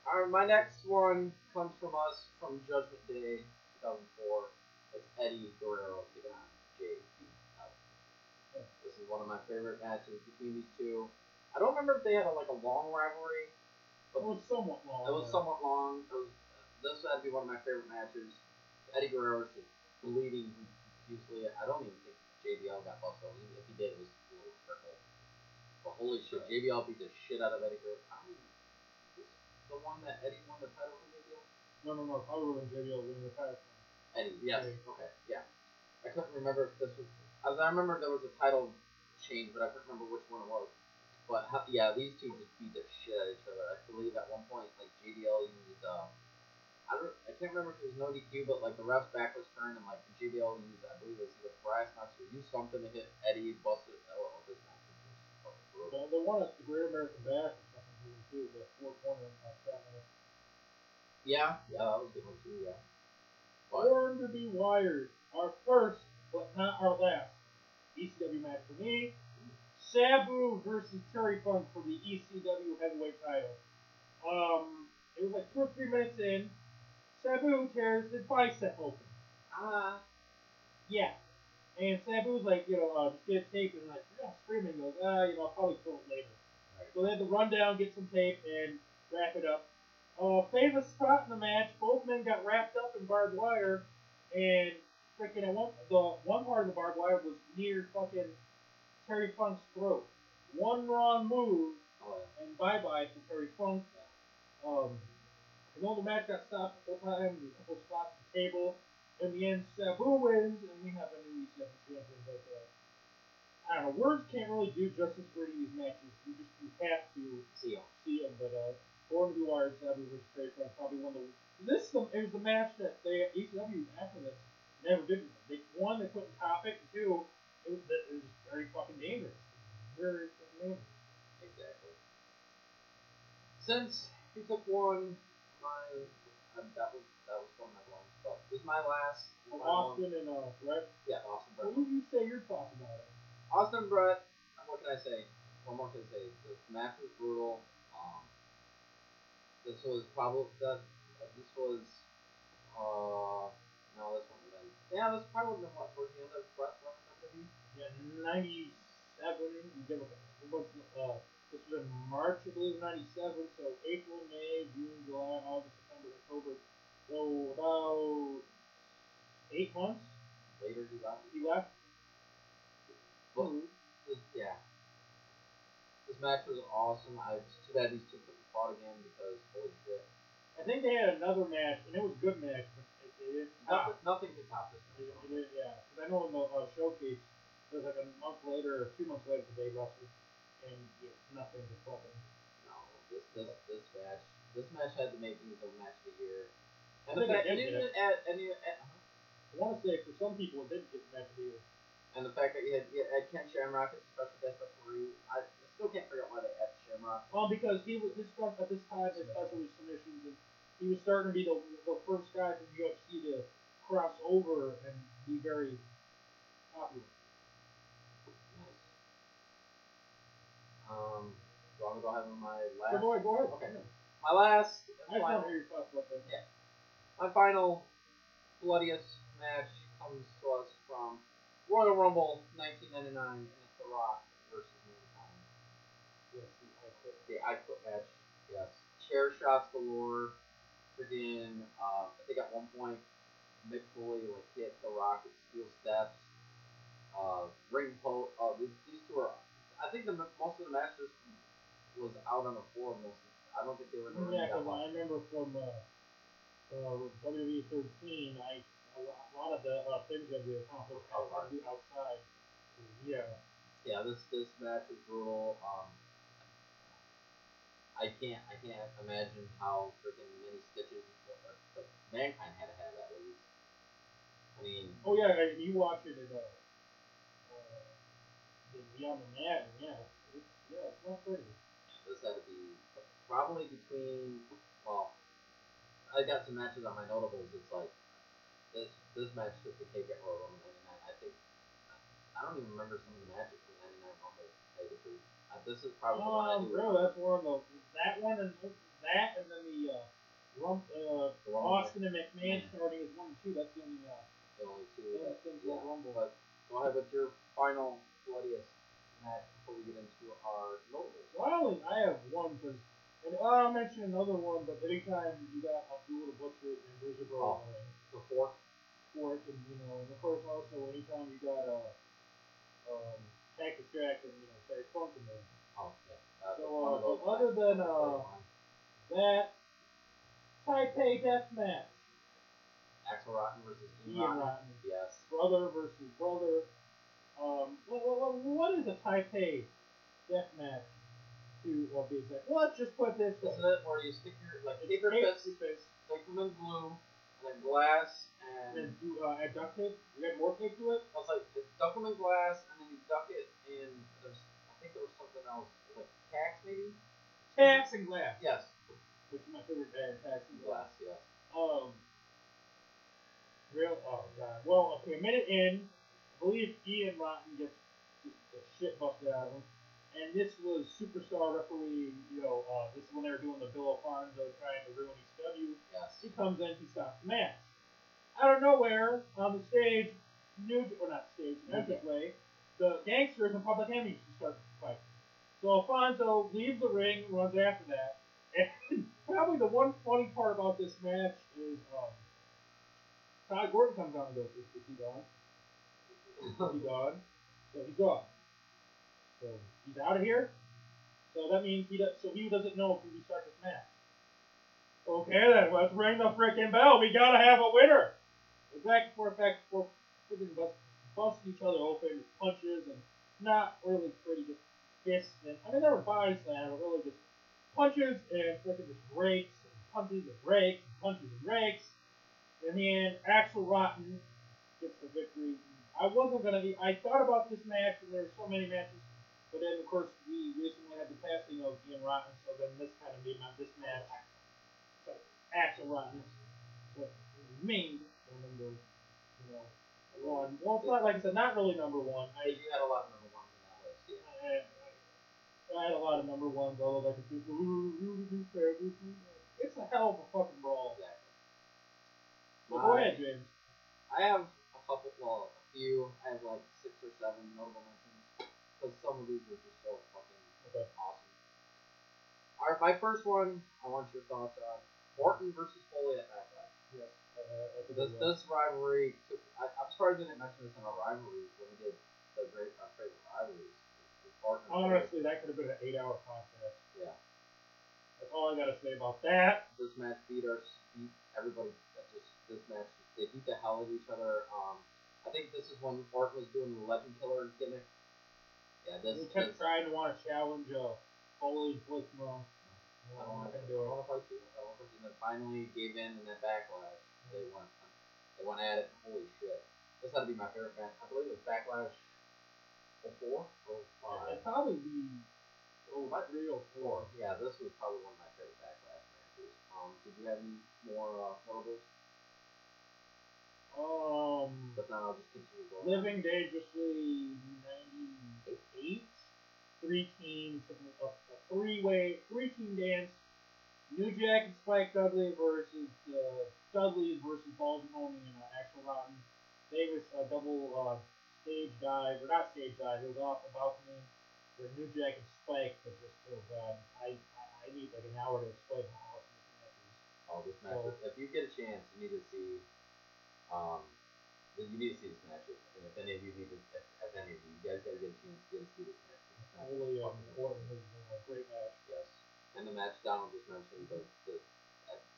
Alright, my next one comes from us from Judgment Day 2004. It's Eddie Guerrero taking on JP. This is one of my favorite matches between these two. I don't remember if they had a, like a long rivalry. But It was somewhat long. It was somewhat long. It was, this had to be one of my favorite matches. Eddie Guerrero was just bleeding profusely. I don't even think JBL got busted. If he did, it was a little trickle. But holy shit, JBL beat the shit out of Eddie Guerrero. I mean, is this the one that Eddie won the title from JBL? No, no, no. Probably when JBL winning the title. Eddie, yes. Okay, yeah. I couldn't remember if this was. I, I remember there was a title change, but I couldn't remember which one it was. But how, yeah, these two just beat the shit out of each other. I believe at one point, like JBL used, um, I don't, I can't remember if it was no DQ, but like the ref's back was turned and like JBL used, I believe it was either brass knucks or used something to hit Eddie, busted. Oh, this match was just. They, they won at the Great American Bash or something too, the four corner uh, shot match. Yeah, yeah, that was a good one too. Yeah. Born to be wired. Our first, but not our last. ECW match for me. Sabu versus Terry Funk for the ECW heavyweight title. Um, it was like two or three minutes in. Sabu tears his bicep open. Ah. Yeah. And Sabu's like, you know, uh, just get a tape and like, you're not screaming. He goes, ah, you know, I'll probably fill it later. So they had to run down, get some tape, and wrap it up. Uh, famous spot in the match. Both men got wrapped up in barbed wire, and freaking at one the one part of the barbed wire was near fucking Terry Funk's throat. One wrong move, and bye bye to Terry Funk. Um, I know the match got stopped a couple times. A couple spots at the table. In the end, Sabu wins, and we have a new ECW champion. But uh, I don't know, words can't really do justice for any of these matches. You just you have to see them. See them, but uh, Born to be Wired, Sabu versus Terry probably one of the. This is the, it was the match that they ECW after this never did. They one they couldn't top it, and two it was, it was very fucking dangerous. Very fucking dangerous. Exactly. Since he took one, my uh, that was that was one of my ones. But this is my last. From my one. Austin and uh, Bret. Yeah, Austin Bret. What do you say your thoughts about it? Austin Bret. What can I say? What more can I say? This match was brutal. This was probably that. This was. Uh, no, this one been. Yeah, this probably would have been what towards the end of run in WWE. Yeah, ninety seven. Uh? This was in March, I believe, '97. So April, May, June, July, August, September, October. So about eight months. Later, he left. He left. But this, yeah, this match was awesome. I it's too bad these two fought again because holy shit, I think they had another match, and it was a good match, but it, it didn't top. nothing, nothing could top this. It, it, did, yeah, because I know in the uh, showcase, it was like a month later or two months later they wrestled, and yeah, nothing to fucking. No, this this this match, this match had the makings of the match of the year. I And the fact, it and did, even yeah. at, and even at, I want to say for some people it did get match of the year. and the fact that you had, you had Ken Shamrock as a special guest referee, I still can't figure out why they had Shamrock. Well, because he was his stuff at this time, especially with submissions, and he was starting to be the, the first guy from UFC to cross over and be very popular. Um, do you want me to go ahead with my last? Go ahead, go ahead. Okay. My last. I final- hear your thoughts about that. Yeah. My final bloodiest match comes to us from Royal Rumble 1999, and it's The Rock versus Mankind. Yes, I quit. The Quit match. Yes. Chair shots galore. Freaking. Uh, I think at one point, Mick Foley like hit The Rock with steel steps. Uh, ring post. Uh, these were i think the most of the matches was out on the floor. Most. Of, I don't think they were. in the Yeah, because I remember from uh, uh, WWE 13, I a lot, of the uh, things that we accomplished I had to do outside. Yeah. Yeah, this this match was brutal. Um, I can't I can't imagine how freaking many stitches uh, mankind had to have at least. I mean, Oh yeah, and you watch it in uh, uh, the Beyond the Mat, yeah, it's, yeah, it's not pretty. this had to be probably between. Well, I got some matches on my notables. It's like this this match took the cake at Royal Rumble '99. I think I don't even remember some of the matches from '99 Rumble. to tell you the truth. Uh, this is probably the one I Um, do. really, that's one of the that one and that and then the uh, Rump, uh, The Austin and McMahon starting as one and two. That's the only uh, the only two. yeah, that- yeah. Rumble. But go ahead with your final bloodiest match before we get into our notables. Well, I only I have one because, and I'll mention another one. But anytime you got Abdul the Butcher and Bruiser Oh. Brody The fourth. for and you know, and of course also anytime you got uh, um, Cactus Jack and you know Funk in there. Oh, yeah. Uh, So, uh, other than, uh. That Taipei Death Match, Axel Rotten versus Ian Ian Rotten. Rotten, Yes. brother versus brother. Um, what, what, what is a Taipei Death Match? To uh, be exact, well, let's just put this way. Isn't it where you stick your like take your fists, stick them in glue, and then glass, and and then do uh, add duct tape. You add more tape to it. I was like duck them in glass, and then you duck it in. There's I think there was something else like tax maybe. Tax and glass. Yes. Which is my favorite band, tax and glass. Glass. Yes. Um. Real. Oh god. Well, okay. A minute in, I believe Ian Rotten gets just the shit busted out of him, and this was superstar referee. You know, uh, this is when they were doing the Bill Alfonso trying to ruin ECW. Yes. He comes in, he stops the match. Out of nowhere, on the stage, new or not stage, entrance way, the gangsters and public enemies start to fight. So Alfonso leaves the ring, runs after that, and [LAUGHS] probably the one funny part about this match is um, Todd Gordon comes out and goes, "Is, is he gone? Is he gone? So he's gone. So he's out of here. So that means he does. So he doesn't know if we start this match. Okay then, let's ring the freaking bell. We gotta have a winner. We're back and forth, back and freaking bust, busting each other open with punches and not really pretty, just fists. And I mean, there were body slams, but really just punches and freaking just breaks and punches and breaks and punches and breaks. In the end, Axel Rotten gets the victory. I wasn't gonna be. I thought about this match, and there were so many matches, but then of course we recently had the passing of Ian Rotten, so then this kind of made my this match. So Axel Rotten what remained the number, you know, one. Well, it's not like I said, not really number one. I, you had a lot of number ones in that list. Yeah. I, I, I had a lot of number ones, although ooh, ooh, ooh. it's a hell of a fucking brawl. Exactly. But go ahead, James. I have a couple, well, a few. I have like six or seven notable mentions because some of these are just so fucking Okay. awesome. All right, my first one. I want your thoughts on Orton versus Foley at Backlash. Yes. Uh, This this rivalry took. I, I'm surprised they didn't mention this in our rivalries when we did the great our favorite rivalries. with Orton and Foley. Honestly, that could have been an eight-hour podcast. Yeah. That's all I gotta say about that. this match beat our beat everybody. That just this match they beat the hell out of each other. Um, I think this is when Orton was doing the Legend Killer gimmick. Yeah, this. He kept this trying to want to challenge uh, Foley Blitz Mo. I don't want to do it. I want to fight you. I want to fight you. And then finally gave in in that backlash. They went. They went at it. Holy shit! This had to be my favorite match. I believe it was Backlash 04 or 05. It'd probably be oh, three or four. Yeah, this was probably one of my favorite Backlash matches. Um, did you have any more uh, notables? Um, But then I'll just continue going. Living Dangerously '98. Three teams, a, a three-way, three-team dance. New Jack and Spike Dudley versus uh, Dudley versus Balls Mahoney and uh, Axel Rotten. Davis a double uh, stage dive, or not stage dive, it was off the balcony. For New Jack and Spike was just so bad. I, I, I need like an hour to explain how awesome this match is. Oh, this match. So- if you get a chance, you need to see. Um, you need to see this match. And if any of you need to, if, if any of you, you guys gotta get a chance to get to see this match. Foley and Orton was a great match. Yes. And the match Donald just mentioned, the,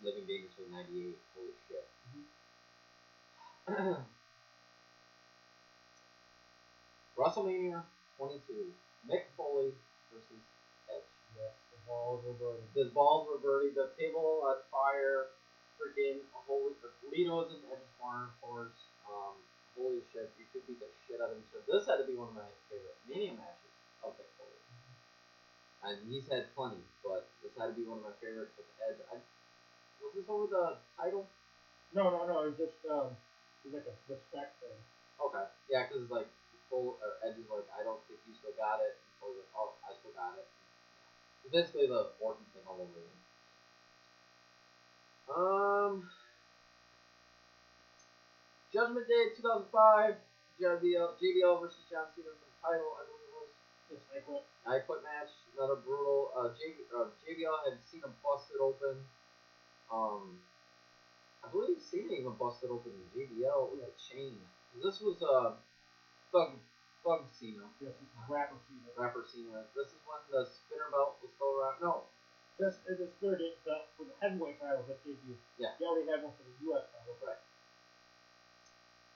Living Dangerously 98. Holy shit. [CLEARS THROAT] WrestleMania 22. Mick Foley versus Edge. Yes, the balls were burning. The balls were burning. The table on fire. Freaking holy. Lita was in Edge's corner, of course. Um, holy shit. You could beat the shit out of each other. This had to be one of my favorite Mania matches of Mick Foley. And he's had plenty, but this had to be one of my favorites with Edge. I, was this over the title? No, no, no. It was just um, it was like a respect thing. Okay. Yeah, because it's like Foley or Edge is like, I don't think you still got it. And Foley's like, oh, I still got it. It's basically the Orton thing all over again. Um, Judgment Day 2005, JBL, JBL versus John Cena for the title. I believe it was. Yes, I quit. I quit match, another brutal. Uh, J, uh, JBL had Cena busted open. Um, I believe Cena even busted open the JBL with a chain. This was uh, Thug, Thug Cena, Yes, this is rapper Cena. rapper Cena. This is when the spinner belt was still around. No, Just it is third it the for the heavyweight title that gave you. Yeah. He already had one for the US title. right.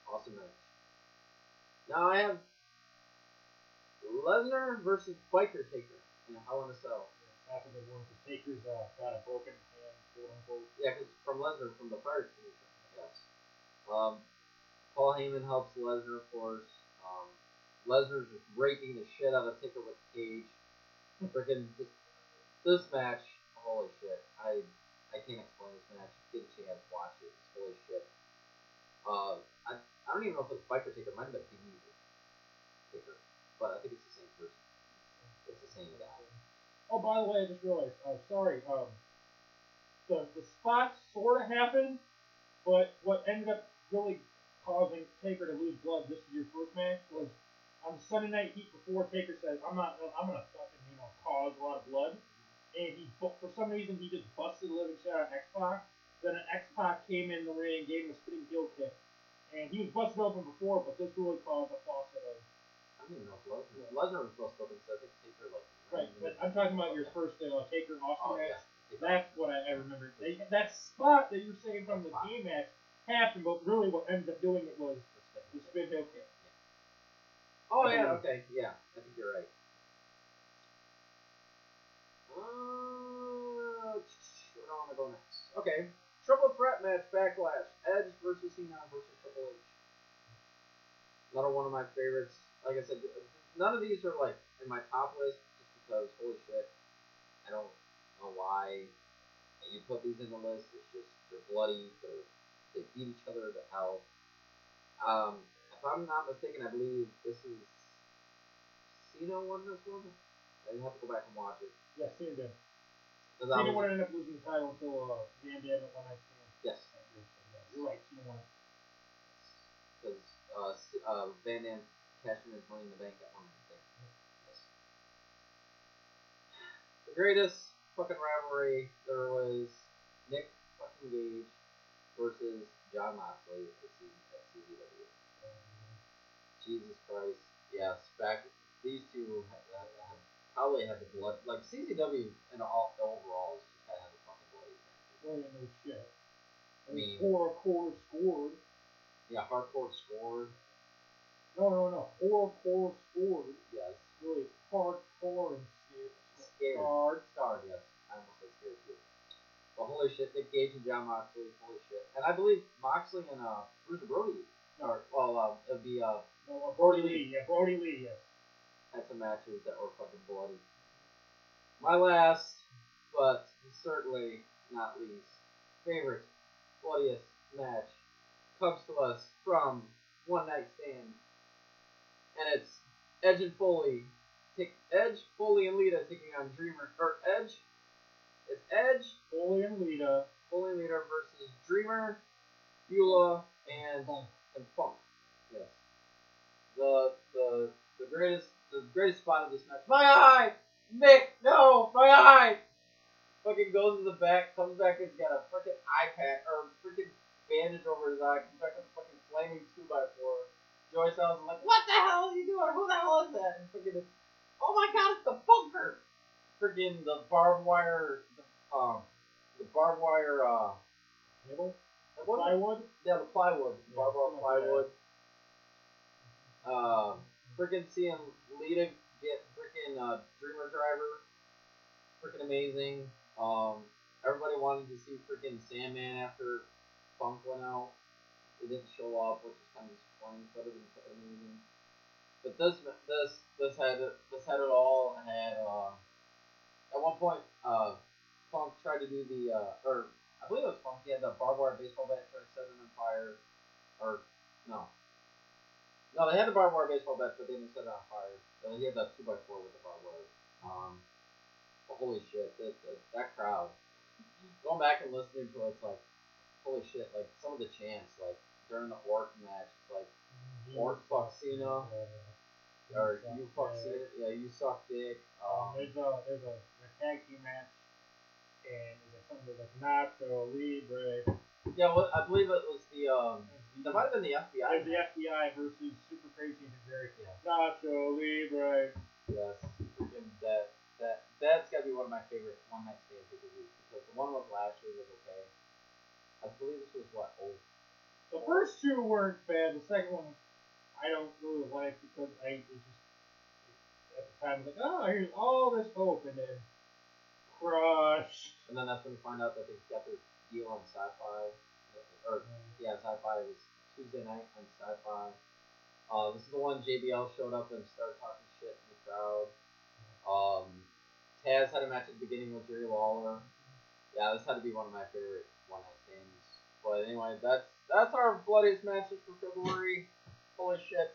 Awesome match. Now I have Lesnar versus Biker Taker in a Hell in a Cell. That's a good one because Taker's uh, got a broken quote unquote. Yeah, because from Lesnar from the Extinguisher. Yes. Um, Paul Heyman helps Lesnar, of course. Um, Lesnar's just raping the shit out of Taker with cage. Freaking just this match. Holy shit! I I can't explain this match. Get a chance, watch it. Holy shit. Uh, I I don't even know if it's Biker Taker. Might have been Big Taker, but I think it's the same person. It's the same guy. Oh, by the way, I just realized. Uh, sorry. Um, the the spot sort of happened, but what ended up really causing Taker to lose blood this year first match was on Sunday Night Heat before Taker said, "I'm not. I'm gonna fucking you know cause a lot of blood," and he for some reason he just busted a living shit out of X Pac. Then an X Pac came in the ring and gave him a spinning heel kick, and he was busted open before, but this really caused a faucet of. I don't even know if Lesnar Lesnar was to open, so I think Taker like. Right, but I'm talking about your first uh, Taker and Austin Oh match. yeah. That's what I, I remember. They, that spot that you're saying from the game match happened, but really what ended up doing it was the spin heel kick. Oh yeah, okay, yeah, I think you're right. Uh, where do I want to go next? Okay, triple threat match, backlash, Edge versus Cena versus Triple H. Another one of my favorites. Like I said, none of these are like in my top list, just because holy shit, I don't know why you put these in the list. It's just they're bloody, they're they beat each other to hell. Um, if I'm not mistaken, I believe this is Cena won this one. I have to go back and watch it. Yeah, Cena did. Cena would end up losing the title until uh, Van Dam at one night stand. Yes. You're right, Cena won. because uh, uh, Van Dam cashed in his money in the bank at one thing. Yes. The greatest fucking rivalry there was Nick fucking Gage versus Jon Moxley at CZW. Jesus Christ, yes, back these two have, have, have probably had the blood like CZW and all overall has just had the fucking bloody matches. Well, yeah, oh, no shit. I mean- four core scored. Yeah, hardcore scored. No, no, no. Four core scored. Yes. Really hardcore and scared. Scared. Scarred. Scarred, yes. I almost said scared too. But holy shit, Nick Gage and Jon Moxley, holy shit. And I believe Moxley and uh, Bruce Brody, or, well, uh, it'd be, uh, No, uh, Brodie Lee. Yeah, Brodie Lee. Yes. had some matches that were fucking bloody. My last, but certainly not least, favorite, bloodiest match comes to us from One Night Stand. And it's Edge and Foley. Take Edge, Foley, and Lita taking on Dreamer. Or Edge. It's Edge, Foley and Lita. Foley Lita versus Dreamer, Beulah, and and Funk. Yes. The the the greatest the greatest spot of this match. My eye! Nick, no, my eye! Fucking goes to the back, comes back and he's got a freaking eye patch or freaking bandage over his eye, comes back with a fucking flaming two by four. Joey Styles is like, What the hell are you doing? Who the hell is that? And freaking Oh my god, it's the bunker! Friggin' the barbed wire, the, um, the barbed wire, uh, Cable? what- Plywood? Yeah, the plywood, Yeah, barbed wire plywood. Um, freaking seeing Lita get freaking uh, Dreamer Driver, freaking amazing. Um, everybody wanted to see freaking Sandman after Funk went out. They didn't show up, which is kind of disappointing. But it was amazing. But this this this had it- this had it all. Had uh, at one point uh, Funk tried to do the uh, or I believe it was Funk. He had the barbed wire baseball bat try to set it on fire, or no. No, they had the barbed wire baseball bat, but they didn't set it on fire. Uh, he had that two by four with the barbed wire. Um, but holy shit, that, that, that crowd. Going back and listening to it, it's like, holy shit, like some of the chants, like during the Orc match, it's like, Orc fuck Cena, or you fuck Cena, yeah, you suck dick. Um, Um, there's a there's a, a tag team match, and there's like something like Nacho Libre. yeah, well, I believe it was the, um, that might have been the FBI. There's the FBI versus Super Crazy and Jerry. Yeah. Nacho Libre. Yes, freaking that that that's gotta be one of my favorite one night stand pay per views because the one with Lashley was okay. I believe this was what oh The first two weren't bad. The second one, I don't really like because I it just at the time was like, oh, here's all this hope, and then crush. and then that's when you find out that they got their deal on Sci-Fi or yeah Sci-Fi was Tuesday night on Sci-Fi. Uh, this is the one JBL showed up and started talking shit in the crowd. Um, Taz had a match at the beginning with Jerry Lawler. Yeah, this had to be one of my favorite one night stands. But anyway, that's that's our bloodiest matches for February. Holy shit!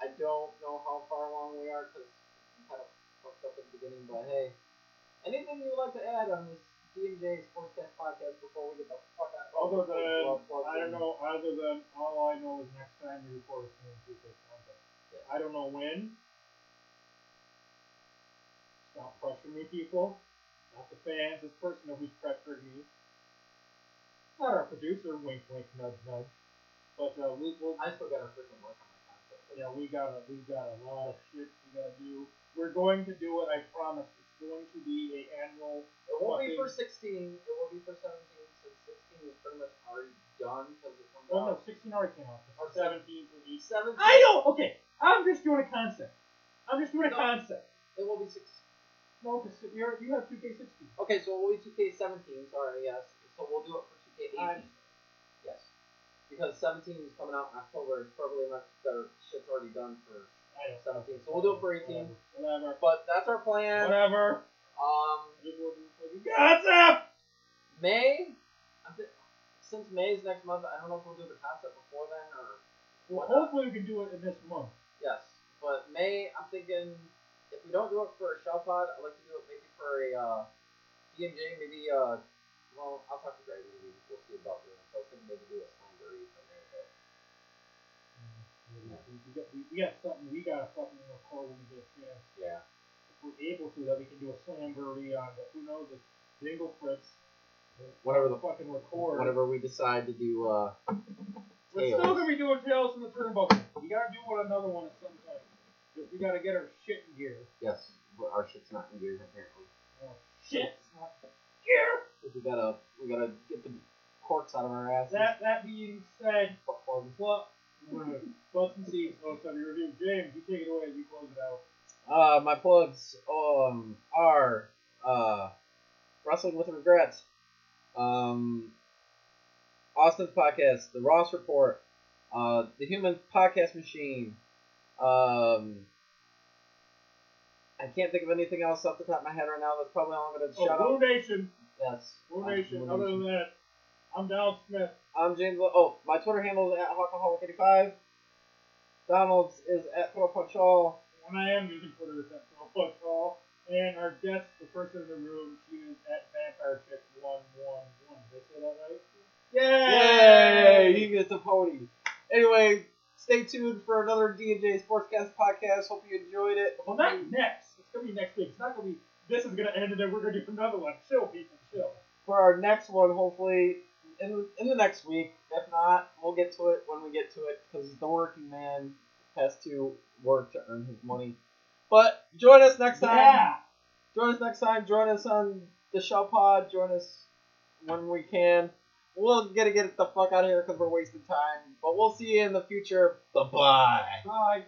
I don't know how far along we are because we kind of fucked up at the beginning. But hey, anything you would like to add on this D&J Sportscast podcast before we get the fuck out? Other than I don't know. Other than all I know is next time we record a take content. Yes. I don't know when. Stop pressuring me, people. Not the fans. This person who's pressuring me. Not our producer. Wink, wink, nudge, nudge. But uh, we, we'll, I still gotta freaking work on my concept. yeah, we got a, we got a lot of shit we gotta do. We're going to do it. I promise. Going to be a annual. It won't be for 16. It will be for 17 since 16 is pretty much already done because it comes Oh no, 16 already came out. Or 17 for each. 17. I know. Okay, I'm just doing a concept. I'm just doing a concept. It will be 6. No, because you have 2K16. Okay, so it will be 2K17. Sorry, yes. So we'll do it for 2K18. I'm- Yes. Because 17 is coming out in October. It's probably much better. Shit's already done for I don't 17. So we'll do it for 18. Whatever. But that's our plan. Whatever. Um, Just looking for the concept. May. I thi- Since May's next month, I don't know if we'll do the concept before then or Well, whatnot. hopefully we can do it in this month. Yes, but May, I'm thinking if we don't do it for a shell pod, I'd like to do it maybe for a uh, D&J, maybe, uh, well, I'll talk to Greg, maybe we'll see about doing it. So I was thinking maybe do a slamboree for May, but We, we, got, we, we got something we gotta fucking record when we get a chance. yeah. If we're able to, that we can do a slamboree on. But who knows if Jingle Fritz. Whatever the fucking record. Whenever we decide to do, uh, We're still gonna be doing Tales from the Turnbuckle. We gotta do one another one at some time. We gotta get our shit in gear. yes, but our shit's not in gear apparently. Oh, shit. Gear. 'Cause we gotta, we gotta get the corks out of our asses. That that being said, Fuck plugs. what? Butts and seats. Oh, so your review, James. You take it away. You close it out. Uh, my plugs um are uh wrestling with Regrets, um Austin's podcast, the Ross Report, uh the Human Podcast Machine, um I can't think of anything else off the top of my head right now. That's probably all I'm gonna Oh, shout Blue out. Nation. Yes, Blue uh, Nation. Blue Other than that, I'm Donald Smith. I'm James. Lo- Oh, my Twitter handle is at Hawkaholic85. Donald's is at Throw. And I am using Twitter as Foot Hall. And our guest, the person in the room, she is at Vampire Chick one one one. Did I say that right? Yay! You get the pony. Anyway, stay tuned for another D&J Sportscast podcast. Hope you enjoyed it. Well, not next. It's gonna be next week. It's not gonna be. This is gonna end, and then we're gonna do another one. Chill, people, chill. For our next one, hopefully in in the next week. If not, we'll get to it when we get to it because the working man has to work to earn his money. But join us next time. Yeah. Join us next time. Join us on the Shell Pod. Join us when we can. We'll get to get the fuck out of here because we're wasting time. But we'll see you in the future. Bye bye. Bye.